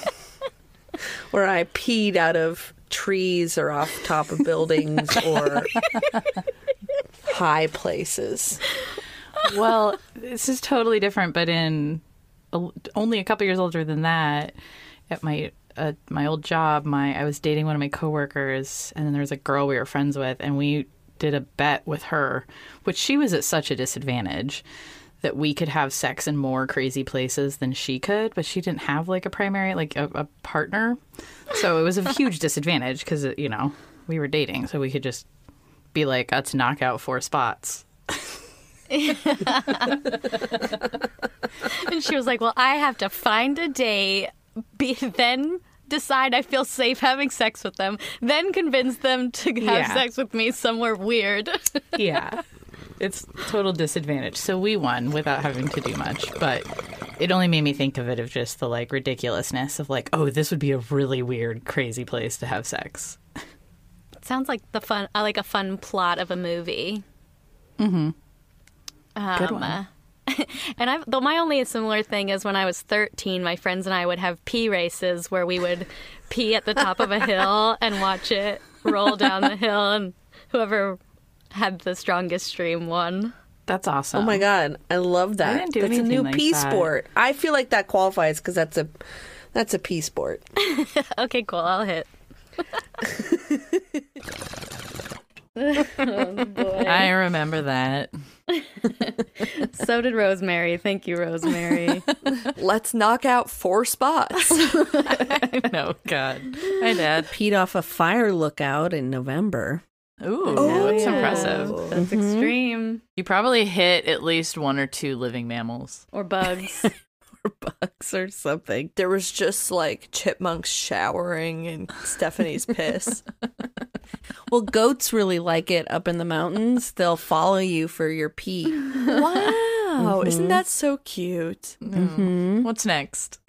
where I peed out of trees or off top of buildings [LAUGHS] or high places. well, this is totally different, but in a, only a couple years older than that, at my uh, my old job, my I was dating one of my coworkers, and then there was a girl we were friends with, and we did a bet with her, which she was at such a disadvantage that we could have sex in more crazy places than she could, but she didn't have like a primary, like a, a partner, so it was a huge disadvantage because uh, you know we were dating, so we could just be like, let's knock out four spots. [LAUGHS] And she was like, "Well, I have to find a day, be then decide I feel safe having sex with them, then convince them to have Yeah. sex with me somewhere weird." [LAUGHS] yeah it's total disadvantage so we won without having to do much but it only made me think of it of just the like ridiculousness of like oh this would be a really weird crazy place to have sex Sounds like the fun, uh, like a fun plot of a movie. Mm-hmm. Um, Good one. [LAUGHS] and I, though my only similar thing is when I was 13, my friends and I would have pee races where we would pee at the top of a hill and watch it roll down the hill, and whoever had the strongest stream won. that's awesome Oh my god, I love that. I didn't do that's a anything new like pee that. sport. I feel like that qualifies because that's a that's a P sport. [LAUGHS] Okay, cool. I'll hit. [LAUGHS] i remember that So did Rosemary. Thank you, Rosemary. [LAUGHS] Let's knock out four spots. no god hi dad Peed off a fire lookout in November. Ooh Oh, that's yeah. impressive That's mm-hmm. extreme. you probably hit at least one or two living mammals Or bugs. [LAUGHS] Or bugs or something. there was just like chipmunks showering in Stephanie's piss. [LAUGHS] Well, goats really like it up in the mountains. They'll follow you for your pee. [LAUGHS] wow, mm-hmm. isn't that so cute? Mm-hmm. what's next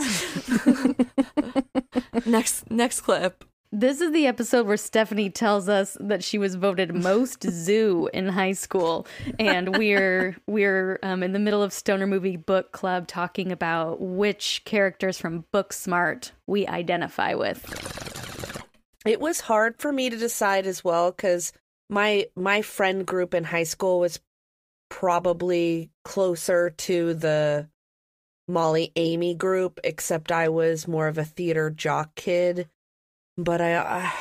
Next next clip. This is the episode where Stephanie tells us that she was voted most [LAUGHS] zoo in high school, and we're we're um, in the middle of Stoner Movie Book Club talking about which characters from Booksmart we identify with. It was hard for me to decide as well because my my friend group in high school was probably closer to the Molly Amy group, except I was more of a theater jock kid. But I I,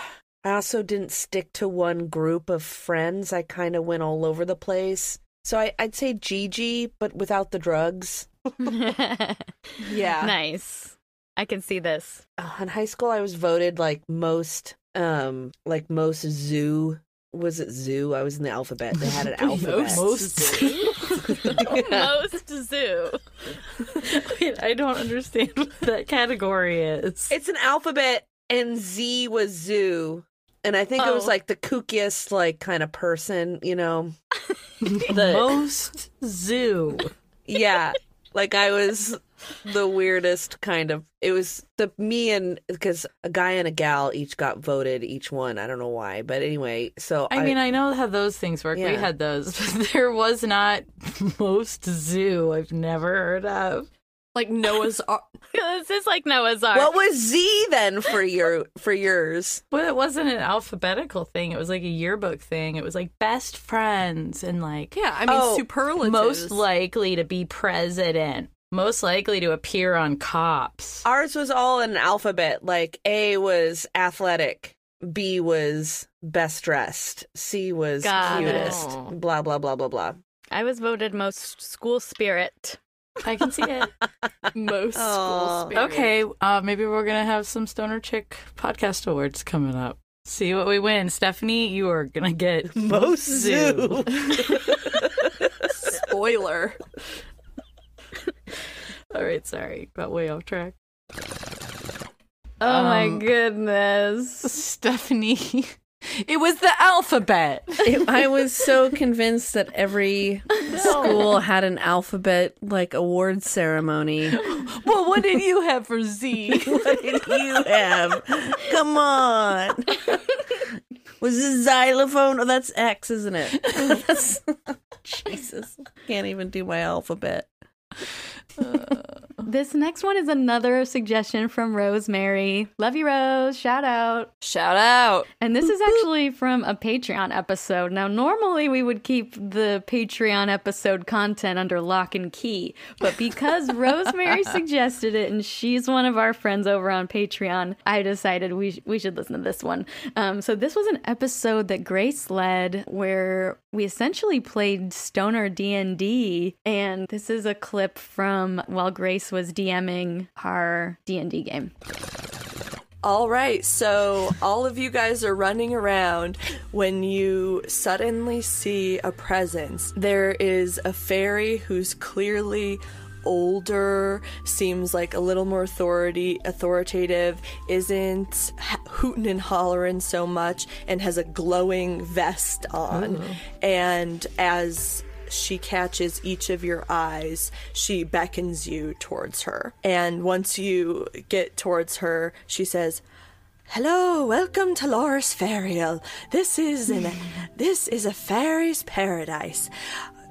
I also didn't stick to one group of friends. I kind of went all over the place. So I, I'd say Gigi, but without the drugs. [LAUGHS] Yeah. Nice. I can see this. uh, in high school I was voted like most um like most zoo was it zoo? I was in the alphabet. They had an [LAUGHS] alphabet. most zoo. [LAUGHS] most zoo. Wait, i don't understand what that category is It's an alphabet and Z was zoo. And I think it was Oh. like the kookiest like kind of person, you know. [LAUGHS] the most zoo Yeah. like I was the weirdest kind of it was the me and because a guy and a gal each got voted each one. I don't know why. But anyway, so I mean, I know how those things work. We had those, [LAUGHS] but there was not [LAUGHS] most zoo I've never heard of. Like Noah's Ark. [LAUGHS] this is like Noah's Ark. what was Z then for your for yours? Well, it wasn't an alphabetical thing. It was like a yearbook thing. It was like best friends and like Yeah, I mean Oh, superlatives. most likely to be president, most likely to appear on cops. Ours was all in an alphabet. Like A was athletic, B was best dressed, C was Got cutest. it. Blah blah blah blah blah. I was voted most school spirit. I can see it. [LAUGHS] most school spirit. okay, uh, maybe we're gonna have some Stoner Chick podcast awards coming up. See what we win, Stephanie. You are gonna get [LAUGHS] Most zoo. [LAUGHS] Spoiler. All right, sorry, got way off track. Oh my Um, goodness. Stephanie. It was the alphabet. It- I was so convinced that every school had an alphabet like award ceremony. well, what did you have for Z? [LAUGHS] What did you have? Come on. Was it xylophone? Oh, that's X, isn't it? [LAUGHS] Jesus. Can't even do my alphabet. [LAUGHS] This next one is another suggestion from Rosemary. Love you, Rose. Shout out. Shout out. And this is actually from a Patreon episode. Now, normally we would keep the Patreon episode content under lock and key, but because [LAUGHS] Rosemary suggested it and she's one of our friends over on Patreon, I decided we sh- we should listen to this one. Um, so this was an episode that Grace led where we essentially played Stoner D and D, and this is a clip from Um, while Grace was DMing our D and D game. All right, so all of you guys are running around when you suddenly see a presence. There is a fairy who's clearly older, seems like a little more authority authoritative, isn't hooting and hollering so much, and has a glowing vest on. Oh. And as she catches each of your eyes. She beckons you towards her. And once you get towards her, she says, Hello, welcome to Loris Ferial. This is an [LAUGHS] this is a fairy's paradise.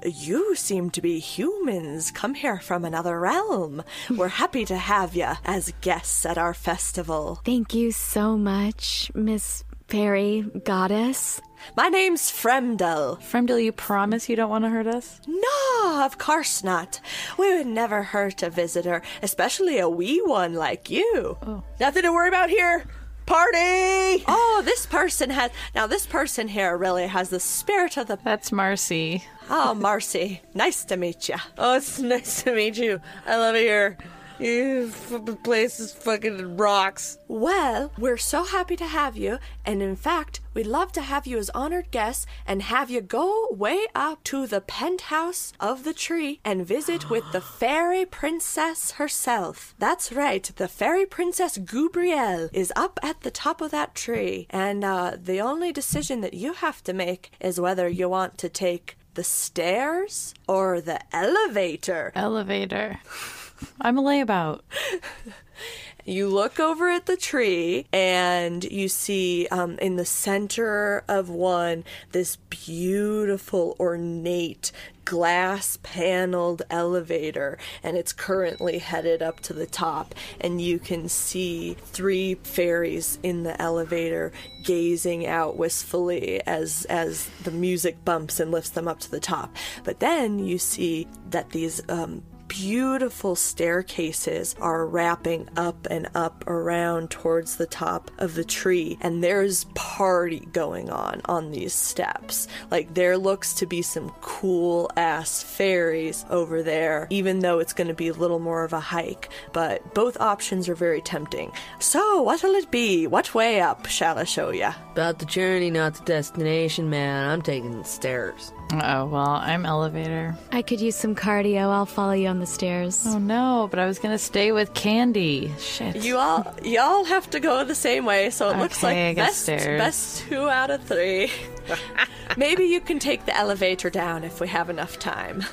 You seem to be humans, come here from another realm. We're happy to have you as guests at our festival. Thank you so much, Miss Fairy Goddess. My name's Fremdel. Fremdel, you promise you don't want to hurt us? No, of course not. We would never hurt a visitor, especially a wee one like you. Oh. Nothing to worry about here. Party! Oh, this person has. Now, this person here really has the spirit of the. That's Marcy. Oh, Marcy. Nice to meet you. Oh, it's nice to meet you. I love it here. You f- place is fucking rocks. Well, we're so happy to have you, and in fact, we'd love to have you as honored guests and have you go way up to the penthouse of the tree and visit with the fairy princess herself. That's right, the fairy princess Gubrielle is up at the top of that tree, and uh, the only decision that you have to make is whether you want to take the stairs or the elevator. Elevator. [LAUGHS] I'm a layabout. [LAUGHS] You look over at the tree and you see um, in the center of one this beautiful, ornate, glass paneled elevator, and it's currently headed up to the top. And you can see three fairies in the elevator gazing out wistfully as, as the music bumps and lifts them up to the top. But then you see that these um, beautiful staircases are wrapping up and up around towards the top of the tree and there's party going on on these steps like there looks to be some cool ass fairies over there even though it's going to be a little more of a hike but both options are very tempting so what'll it be what way up shall i show ya About the journey, not the destination, man. I'm taking the stairs. Oh, well, I'm elevator. I could use some cardio. I'll follow you on the stairs. Oh no, but I was gonna stay with Candy. Shit. you all y'all have to go the same way so it looks Okay, I like guess best stairs. best two out of three [LAUGHS] maybe you can take the elevator down if we have enough time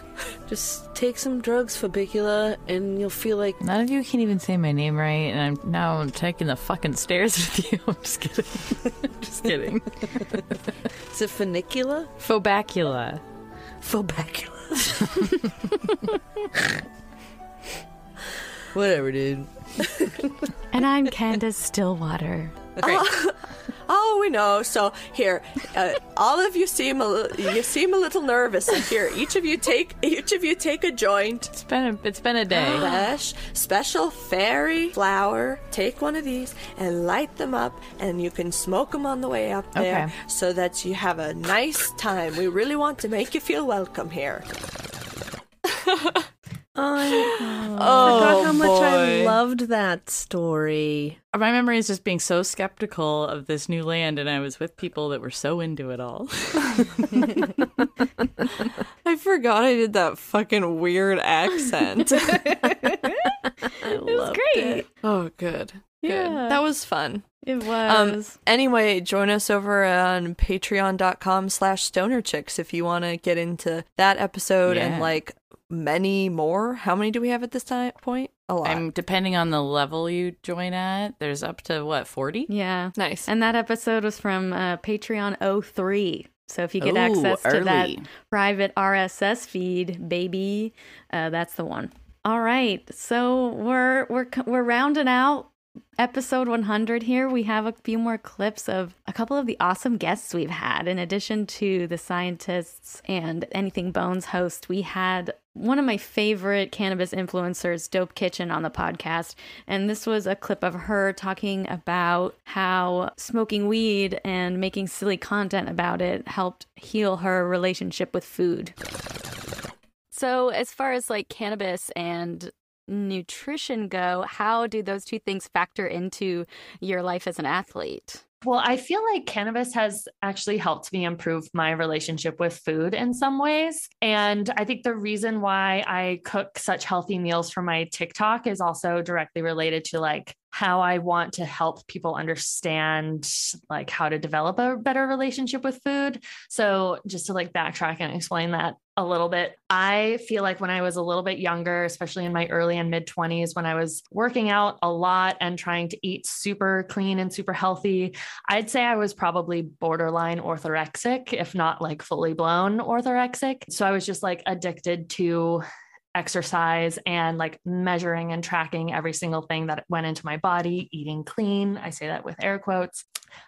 Just take some drugs, Fabicula, and you'll feel like None of you can even say my name right, and I'm now I'm taking the fucking stairs [LAUGHS] with you. I'm just kidding. [LAUGHS] just kidding. it's a funicula. Phobacula. Fabacula. Whatever, dude. And I'm Candace Stillwater. Oh, we know. So here, uh, all of you seem a li- you seem a little nervous. And here, each of you take each of you take a joint. It's been a, it's been a day. [GASPS] Fresh, special fairy flower. Take one of these and light them up, and you can smoke them on the way up there, Okay. so that you have a nice time. We really want to make you feel welcome here. [LAUGHS] I Oh, forgot how much I loved that story. My memory is just being so skeptical of this new land, and I was with people that were so into it all. [LAUGHS] I forgot I did that fucking weird accent. [LAUGHS] I loved Great. oh, good. Good. Yeah. That was fun. It Um, was. anyway, join us over on patreon.com slash stoner chicks if you want to get into that episode Yeah. and like many more. How many do we have at this time point? A lot. I'm depending on the level you join at. There's up to what forty. yeah. nice. And that episode was from uh, Patreon 03. So if you get Ooh, access to that private RSS feed, baby, uh, that's the one. All right. So we're we're we're rounding out episode 100 here. We have a few more clips of a couple of the awesome guests we've had. In addition to the scientists and Anything Bones host, we had one of my favorite cannabis influencers, Dope Kitchen, on the podcast. And this was a clip of her talking about how smoking weed and making silly content about it helped heal her relationship with food. So, as far as like cannabis and nutrition go, how do those two things factor into your life as an athlete? Well, I feel like cannabis has actually helped me improve my relationship with food in some ways. And I think the reason why I cook such healthy meals for my TikTok is also directly related to like how I want to help people understand like how to develop a better relationship with food. So, just to like backtrack and explain that a little bit, I feel like when I was a little bit younger, especially in my early and mid 20s, when I was working out a lot and trying to eat super clean and super healthy, I'd say I was probably borderline orthorexic, if not like fully blown orthorexic. So I was just like addicted to exercise and like measuring and tracking every single thing that went into my body, eating clean. I say that with air quotes.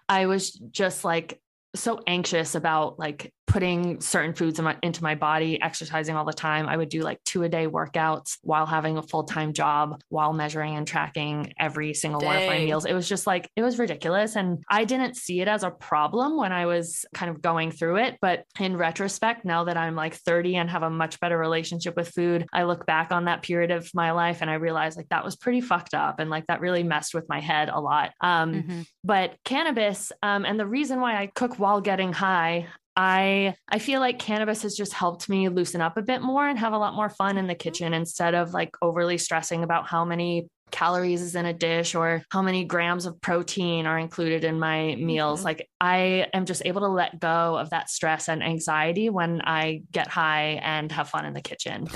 I was just like so anxious about like putting certain foods in my, into my body, exercising all the time. I would do like two a day workouts while having a full time job, while measuring and tracking every single one of my meals. It was just like, it was ridiculous. And I didn't see it as a problem when I was kind of going through it. But in retrospect, now that I'm like 30 and have a much better relationship with food, I look back on that period of my life and I realize like that was pretty fucked up. And like that really messed with my head a lot. Um, but cannabis um, and the reason why i cook while getting high i i feel like cannabis has just helped me loosen up a bit more and have a lot more fun in the mm-hmm. kitchen instead of like overly stressing about how many calories is in a dish or how many grams of protein are included in my meals. Mm-hmm. Like i am just able to let go of that stress and anxiety when i get high and have fun in the kitchen.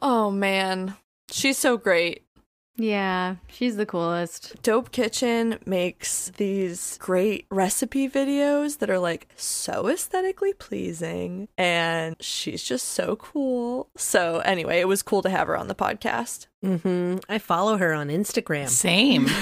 Oh man, she's so great. Yeah, she's the coolest. Dope Kitchen makes these great recipe videos that are like so aesthetically pleasing and she's just so cool. So anyway, it was cool to have her on the podcast. Mm-hmm. I follow her on Instagram. Same. [LAUGHS]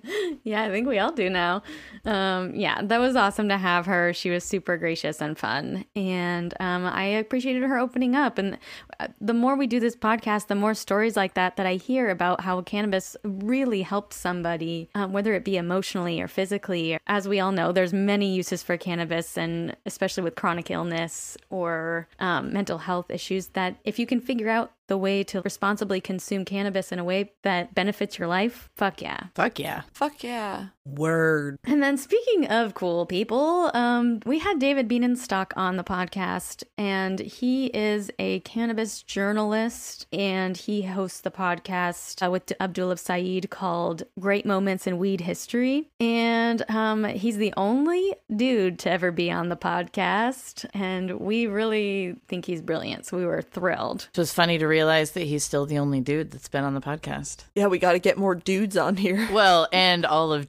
[LAUGHS] yeah, I think we all do now. Um, yeah, that was awesome to have her. She was super gracious and fun, and um, I appreciated her opening up. And uh, the more we do this podcast, the more stories like that that I hear about how cannabis really helped somebody, um, whether it be emotionally or physically. As we all know, there's many uses for cannabis, and especially with chronic illness or um, mental health issues. That if you can figure out the way to responsibly consume cannabis in a way that benefits your life, fuck yeah. Fuck yeah. Fuck yeah. Word. And then speaking of cool people, um, we had David Bienenstock on the podcast, and he is a cannabis journalist, and he hosts the podcast uh, with Abdullah Saeed called "Great Moments in Weed History," and um, he's the only dude to ever be on the podcast, and we really think he's brilliant. So we were thrilled. It was funny to realize that he's still the only dude that's been on the podcast. Yeah, we got to get more dudes on here. Well, and all of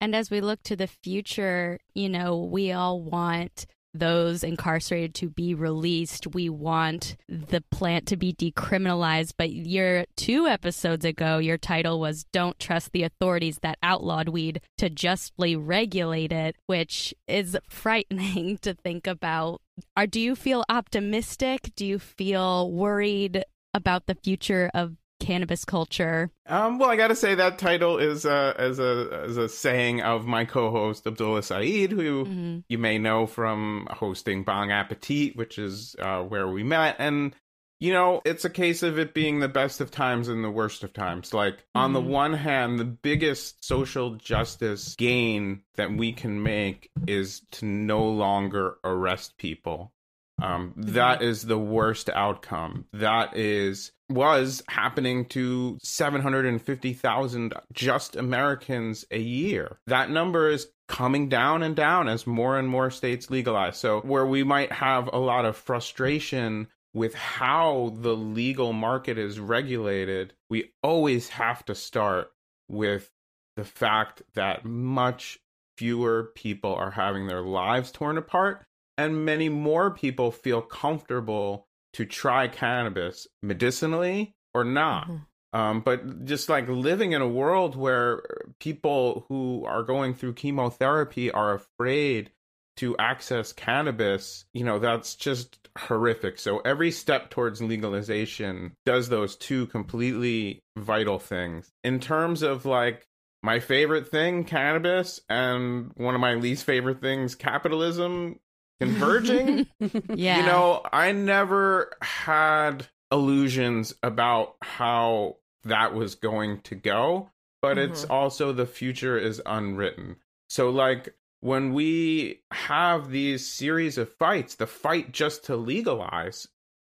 And as we look to the future, you know, we all want those incarcerated to be released. We want the plant to be decriminalized. But your two episodes ago, your title was Don't Trust the Authorities That Outlawed Weed to Justly Regulate It, which is frightening [LAUGHS] to think about. Are do you feel optimistic? Do you feel worried about the future of cannabis culture? Um, well, I got to say that title is uh, as a as a saying of my co-host Abdullah Saeed, who Mhm. you may know from hosting Bong Appetit, which is uh, where we met, and you know it's a case of it being the best of times and the worst of times. Like on the Mhm. one hand, the biggest social justice gain that we can make is to no longer arrest people Um, that is the worst outcome. That is was happening to 750,000 just Americans a year. That number is coming down and down as more and more states legalize. So where we might have a lot of frustration with how the legal market is regulated, we always have to start with the fact that much fewer people are having their lives torn apart and many more people feel comfortable to try cannabis medicinally or not. Um, but just like living in a world where people who are going through chemotherapy are afraid to access cannabis, you know, that's just horrific. So every step towards legalization does those two completely vital things. In terms of like my favorite thing, cannabis, and one of my least favorite things, capitalism converging. [LAUGHS] Yeah. You know, I never had illusions about how that was going to go, but it's mm-hmm. also the future is unwritten. So, like, when we have these series of fights, the fight just to legalize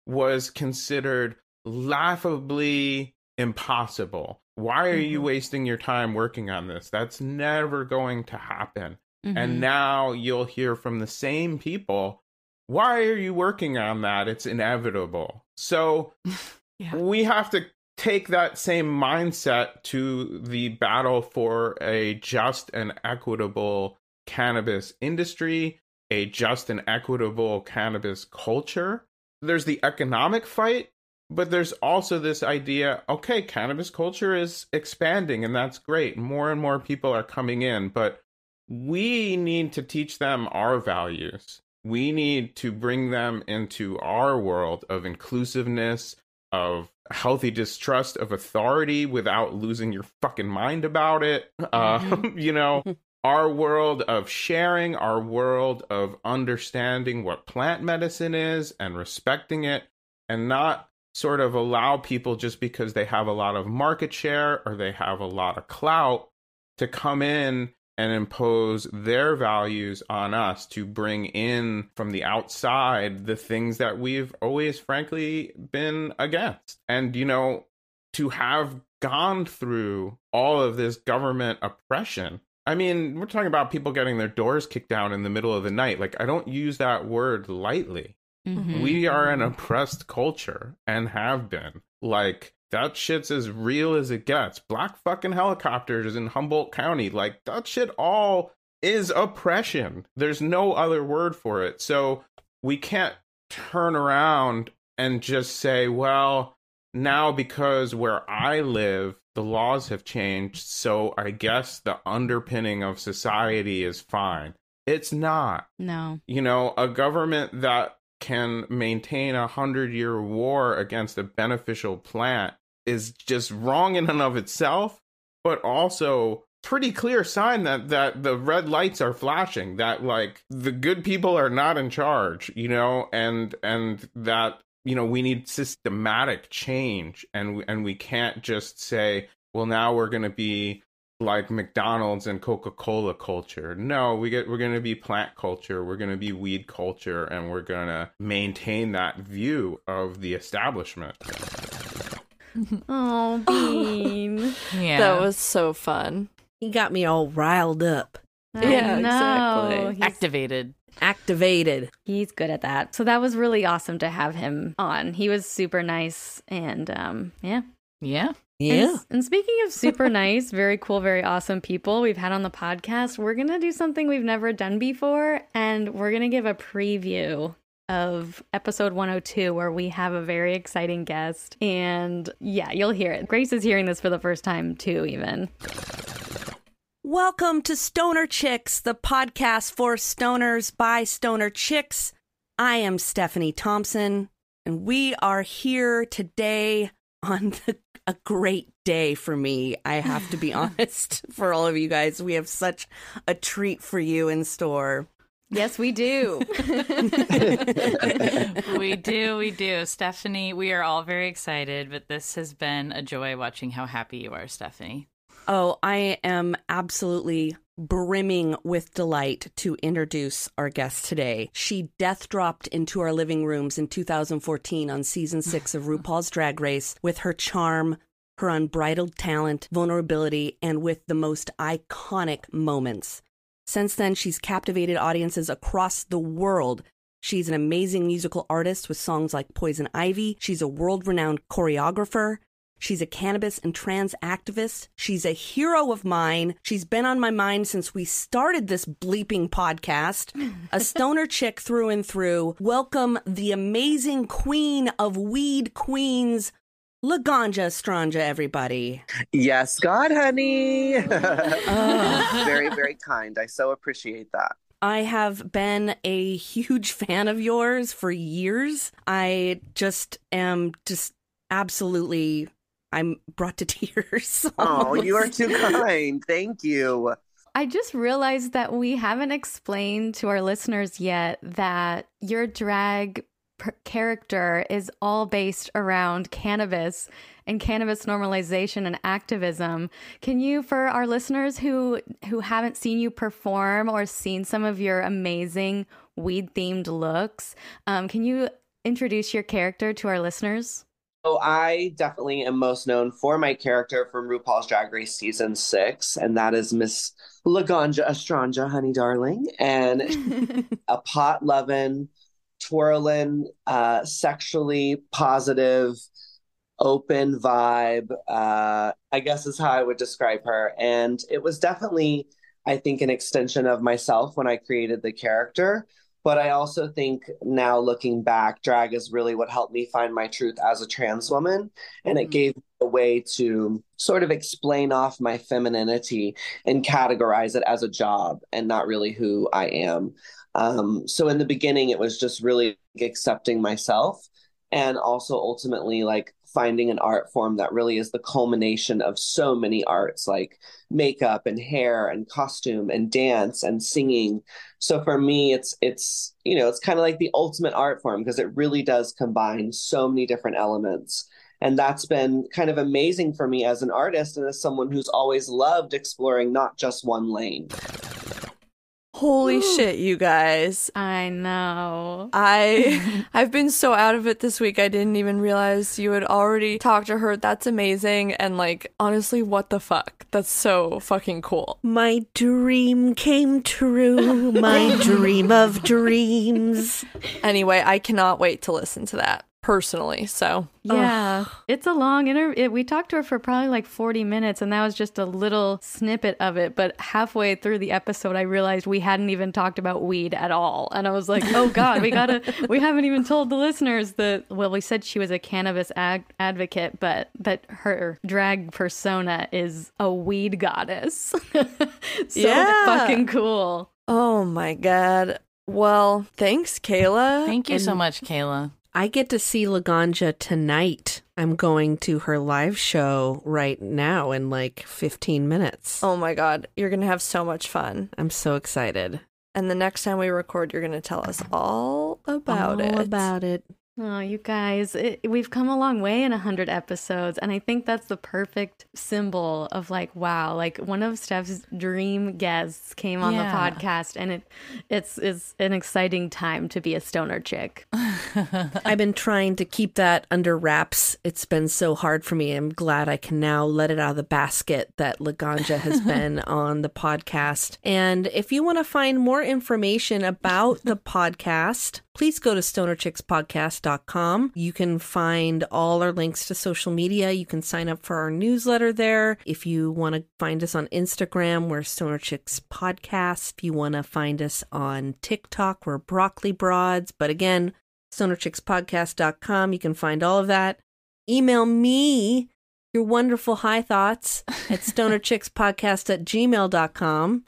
was considered laughably impossible. Why are you mm-hmm. wasting your time working on this? That's never going to happen. Mhm. And now you'll hear from the same people, why are you working on that? It's inevitable. So [LAUGHS] we have to take that same mindset to the battle for a just and equitable cannabis industry, a just and equitable cannabis culture. There's the economic fight, but there's also this idea okay, cannabis culture is expanding, and that's great. More and more people are coming in, but we need to teach them our values. We need to bring them into our world of inclusiveness, of healthy distrust of authority without losing your fucking mind about it. Uh, [LAUGHS] [LAUGHS] you know, [LAUGHS] our world of sharing, our world of understanding what plant medicine is and respecting it, and not sort of allow people just because they have a lot of market share or they have a lot of clout to come in and impose their values on us to bring in from the outside the things that we've always frankly been against. And, you know, to have gone through all of this government oppression. I mean, we're talking about people getting their doors kicked down in the middle of the night. Like, I don't use that word lightly. Mhm. We are an oppressed culture and have been. Like, that shit's as real as it gets. Black fucking helicopters in Humboldt County. Like, that shit all is oppression. There's no other word for it. So we can't turn around and just say, well, now because where I live, the laws have changed. So I guess the underpinning of society is fine. It's not No. you know, a government that can maintain a hundred year war against a beneficial plant is just wrong in and of itself, but also pretty clear sign that that the red lights are flashing that like the good people are not in charge you know and and that you know we need systematic change and and we can't just say well now we're going to be like McDonald's and Coca-Cola culture. No, we get we're going to be plant culture, we're going to be weed culture and we're going to maintain that view of the establishment. [LAUGHS] Oh, Bean. Yeah. That was so fun. He got me all riled up, I Yeah, know. exactly. He's, activated. activated. he's good at that. So that was really awesome to have him on. He was super nice and um yeah. Yeah. Yeah. And, and speaking of [LAUGHS] super nice, very cool, very awesome people we've had on the podcast, we're going to do something we've never done before and we're going to give a preview of episode 102 where we have a very exciting guest and yeah, you'll hear it. Grace is hearing this for the first time too even. Welcome to Stoner Chicks, the podcast for stoners by stoner chicks. I am Stephanie Thompson, and we are here today on the, a great day for me. I have to be [LAUGHS] honest, for all of you guys. We have such a treat for you in store. Yes, we do. [LAUGHS] we do, we do. Stephanie, we are all very excited, but this has been a joy watching how happy you are, Stephanie. Oh, I am absolutely brimming with delight to introduce our guest today. She death dropped into our living rooms in 2014 on season six of [LAUGHS] RuPaul's Drag Race with her charm, her unbridled talent, vulnerability, and with the most iconic moments. Since then, she's captivated audiences across the world. She's an amazing musical artist with songs like Poison Ivy. She's a world renowned choreographer. She's a cannabis and trans activist. She's a hero of mine. She's been on my mind since we started this bleeping podcast. A [LAUGHS] stoner chick through and through. Welcome the amazing queen of weed queens, Laganja Estranja, everybody. Yes, God, honey. [LAUGHS] [LAUGHS] very, very kind. I so appreciate that. I have been a huge fan of yours for years. I just am just absolutely I'm brought to [LAUGHS] tears. [LAUGHS] Oh, you are too kind. Thank you. I just realized that we haven't explained to our listeners yet that your drag per- character is all based around cannabis and cannabis normalization and activism. Can you for our listeners who who haven't seen you perform or seen some of your amazing weed themed looks, um, can you introduce your character to our listeners? So I definitely am most known for my character from RuPaul's Drag Race season six, and that is Miss Laganja Estranja, honey darling, and [LAUGHS] a pot loving, twirling, uh, sexually positive, open vibe. Uh, I guess is how I would describe her, and it was definitely, I think, an extension of myself when I created the character. But I also think now looking back, drag is really what helped me find my truth as a trans woman. And it gave me a way to sort of explain off my femininity and categorize it as a job and not really who I am. Um, so in the beginning, it was just really accepting myself and also ultimately like finding an art form that really is the culmination of so many arts like makeup and hair and costume and dance and singing. So for me it's it's you know it's kind of like the ultimate art form because it really does combine so many different elements. And that's been kind of amazing for me as an artist and as someone who's always loved exploring not just one lane Holy shit, you guys. I know. I [LAUGHS] [LAUGHS] I've been so out of it this week. I didn't even realize you had already talked to her. That's amazing and like honestly, what the fuck? That's so fucking cool. My dream came true. My [LAUGHS] dream of dreams. Anyway, I cannot wait to listen to that personally. So, Yeah, it's a long interview. We talked to her for probably like 40 minutes, and that was just a little snippet of it. But halfway through the episode, I realized we hadn't even talked about weed at all. And I was like, oh God, we gotta, [LAUGHS] we haven't even told the listeners that, well, we said she was a cannabis ag- advocate, but that her drag persona is a weed goddess. [LAUGHS] so Yeah. fucking cool. Oh my god. Well, thanks, Kayla. Thank you so much, Kayla. I get to see Laganja tonight. I'm going to her live show right now in like 15 minutes. Oh my god, you're going to have so much fun. I'm so excited. And the next time we record, you're going to tell us all about All it. about it. Oh, you guys, it, we've come a long way in 100 episodes. And I think that's the perfect symbol of like, wow, like one of Steph's dream guests came on Yeah. the podcast. And it it's, it's an exciting time to be a stoner chick. [LAUGHS] I've been trying to keep that under wraps. It's been so hard for me. I'm glad I can now let it out of the basket that Laganja has [LAUGHS] been on the podcast. And if you want to find more information about the podcast, please go to stonerchickspodcast.com. You can find all our links to social media. You can sign up for our newsletter there. If you want to find us on Instagram, we're Stoner Chicks Podcast. If you want to find us on TikTok, we're Broccoli Broads. But again, stonerchickspodcast.com. You can find all of that. Email me your wonderful high thoughts at [LAUGHS] stonerchickspodcast at gmail.com.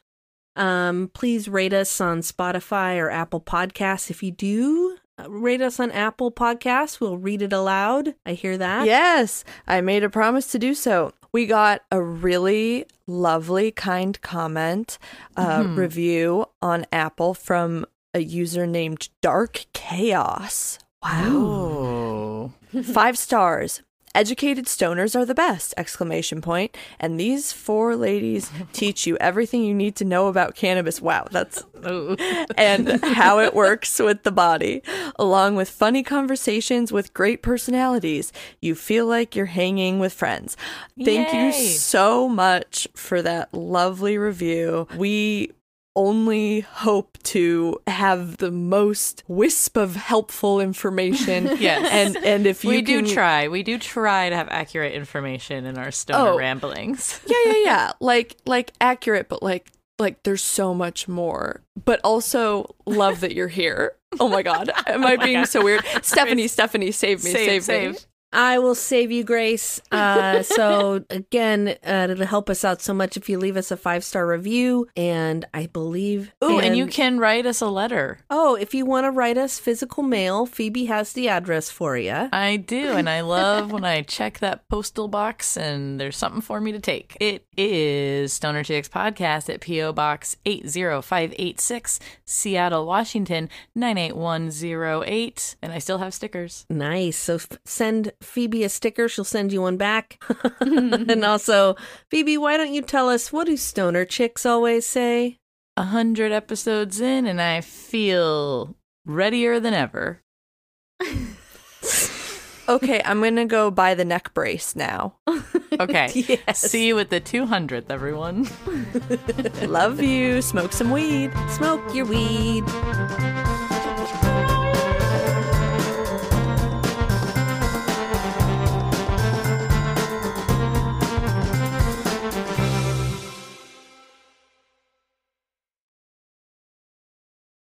Um, please rate us on Spotify or Apple Podcasts. If you do uh, rate us on Apple Podcasts, we'll read it aloud. I hear that. Yes, I made a promise to do so. We got a really lovely, kind comment uh, Mhm. review on Apple from a user named Dark Chaos. Wow. Oh. Five stars. Educated stoners are the best! Exclamation point. And these four ladies [LAUGHS] teach you everything you need to know about cannabis. Wow, that's [LAUGHS] and how it works with the body, along with funny conversations with great personalities. You feel like you're hanging with friends. Thank you so much for that lovely review. We only hope to have the most wisp of helpful information. [LAUGHS] Yes. And and if you we do try, we do try to have accurate information in our stoner Oh. ramblings. [LAUGHS] yeah, yeah, yeah. [LAUGHS] Like like accurate, but like like there's so much more. But also love that you're here. Oh my god. Am I oh being so weird? Stephanie, Stephanie, save me, Save, save, me. I will save you, Grace. Uh, [LAUGHS] so again, uh, it'll help us out so much if you leave us a five star review, and I believe. Ooh, and you can write us a letter. Oh, if you want to write us physical mail, Phoebe has the address for you. I do, and I love when I check that postal box and there's something for me to take. It is Stoner Chicks Podcast at P.O. Box 80586, Seattle, Washington 98108. And I still have stickers. Nice. So f- send Phoebe a sticker. She'll send you one back. [LAUGHS] [LAUGHS] and also, Phoebe, why don't you tell us what do stoner chicks always say? A hundred episodes in, and I feel readier than ever. [LAUGHS] Okay, I'm gonna go buy the neck brace now. Okay. Yes. See you at the 200th, everyone. Love you. Smoke some weed. Smoke your weed.